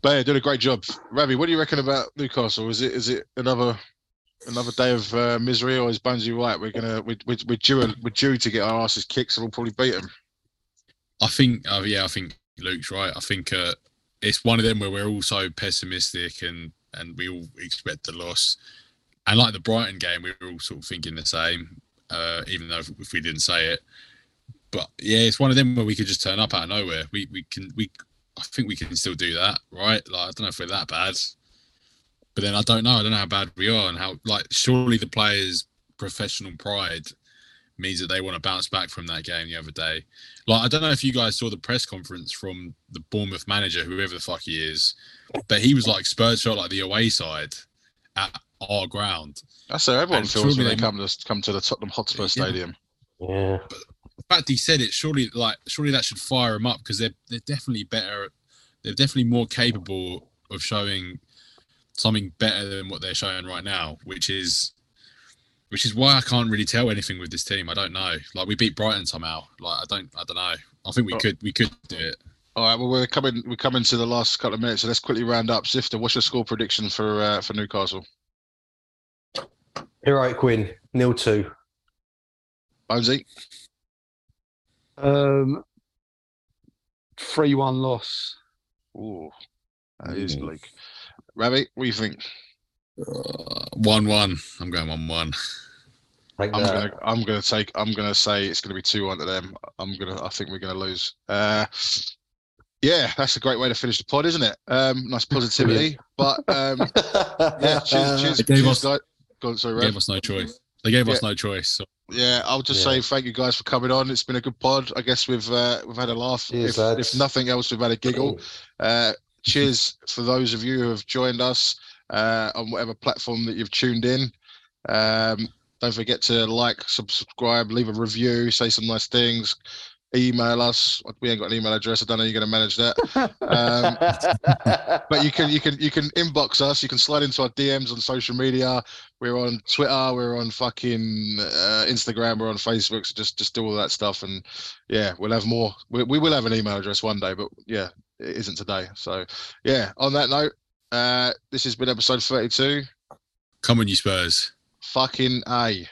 But yeah, did a great job. Ravi, what do you reckon about Newcastle? Is it is it another another day of uh, misery, or is Bonesy right? We're gonna we we we're due we're due to get our asses kicked, so we'll probably beat them. I think, uh, yeah, I think Luke's right. I think uh, it's one of them where we're all so pessimistic and and we all expect the loss. And like the Brighton game, we were all sort of thinking the same, uh, even though if we didn't say it. But yeah, it's one of them where we could just turn up out of nowhere. We we can we I think we can still do that, right? Like I don't know if we're that bad, but then I don't know. I don't know how bad we are and how like surely the players' professional pride means that they want to bounce back from that game the other day. Like I don't know if you guys saw the press conference from the Bournemouth manager, whoever the fuck he is, but he was like Spurs felt like the away side at our ground. That's how everyone And feels when they they- come to come to the Tottenham Hotspur Yeah. Stadium. yeah. The fact he said it, surely like surely that should fire him up because they're they're definitely better. They're definitely more capable of showing something better than what they're showing right now, which is which is why I can't really tell anything with this team. I don't know. Like we beat Brighton somehow. Like I don't I don't know. I think we Oh. could we could do it. All right, well we're coming we're coming to the last couple of minutes, so let's quickly round up. Sifter, what's your score prediction for uh, for Newcastle? Heroic win, nil two. Bonesy, Um, three-one loss. ooh, that is Ooh. bleak. Ravi, what do you think? Uh, one one. I'm going one one. Take I'm gonna I'm gonna take I'm gonna say it's gonna be two one to them. I'm gonna I think we're gonna lose. Uh yeah, that's a great way to finish the pod, isn't it? Um nice <laughs> positivity. but um yeah, cheers, <laughs> cheers, It cheers guys. Go on, sorry, They Rav. gave us no choice. They gave us no choice. So Yeah, I'll just Yeah. say thank you guys for coming on. It's been a good pod. I guess we've uh, we've had a laugh. Cheers, if, if nothing else, we've had a giggle. Uh, cheers for those of you who have joined us uh, on whatever platform that you've tuned in. Um, don't forget to like, subscribe, leave a review, say some nice things, email us. We ain't got an email address. I don't know you're going to manage that. Um, <laughs> but you can you can you can inbox us. You can slide into our DMs on social media. We're on Twitter. We're on fucking uh, Instagram. We're on Facebook. So just just do all that stuff, and yeah, we'll have more. We, we will have an email address one day, but yeah, it isn't today. So yeah. On that note, uh, this has been episode thirty-two. come on, you Spurs. Fucking a.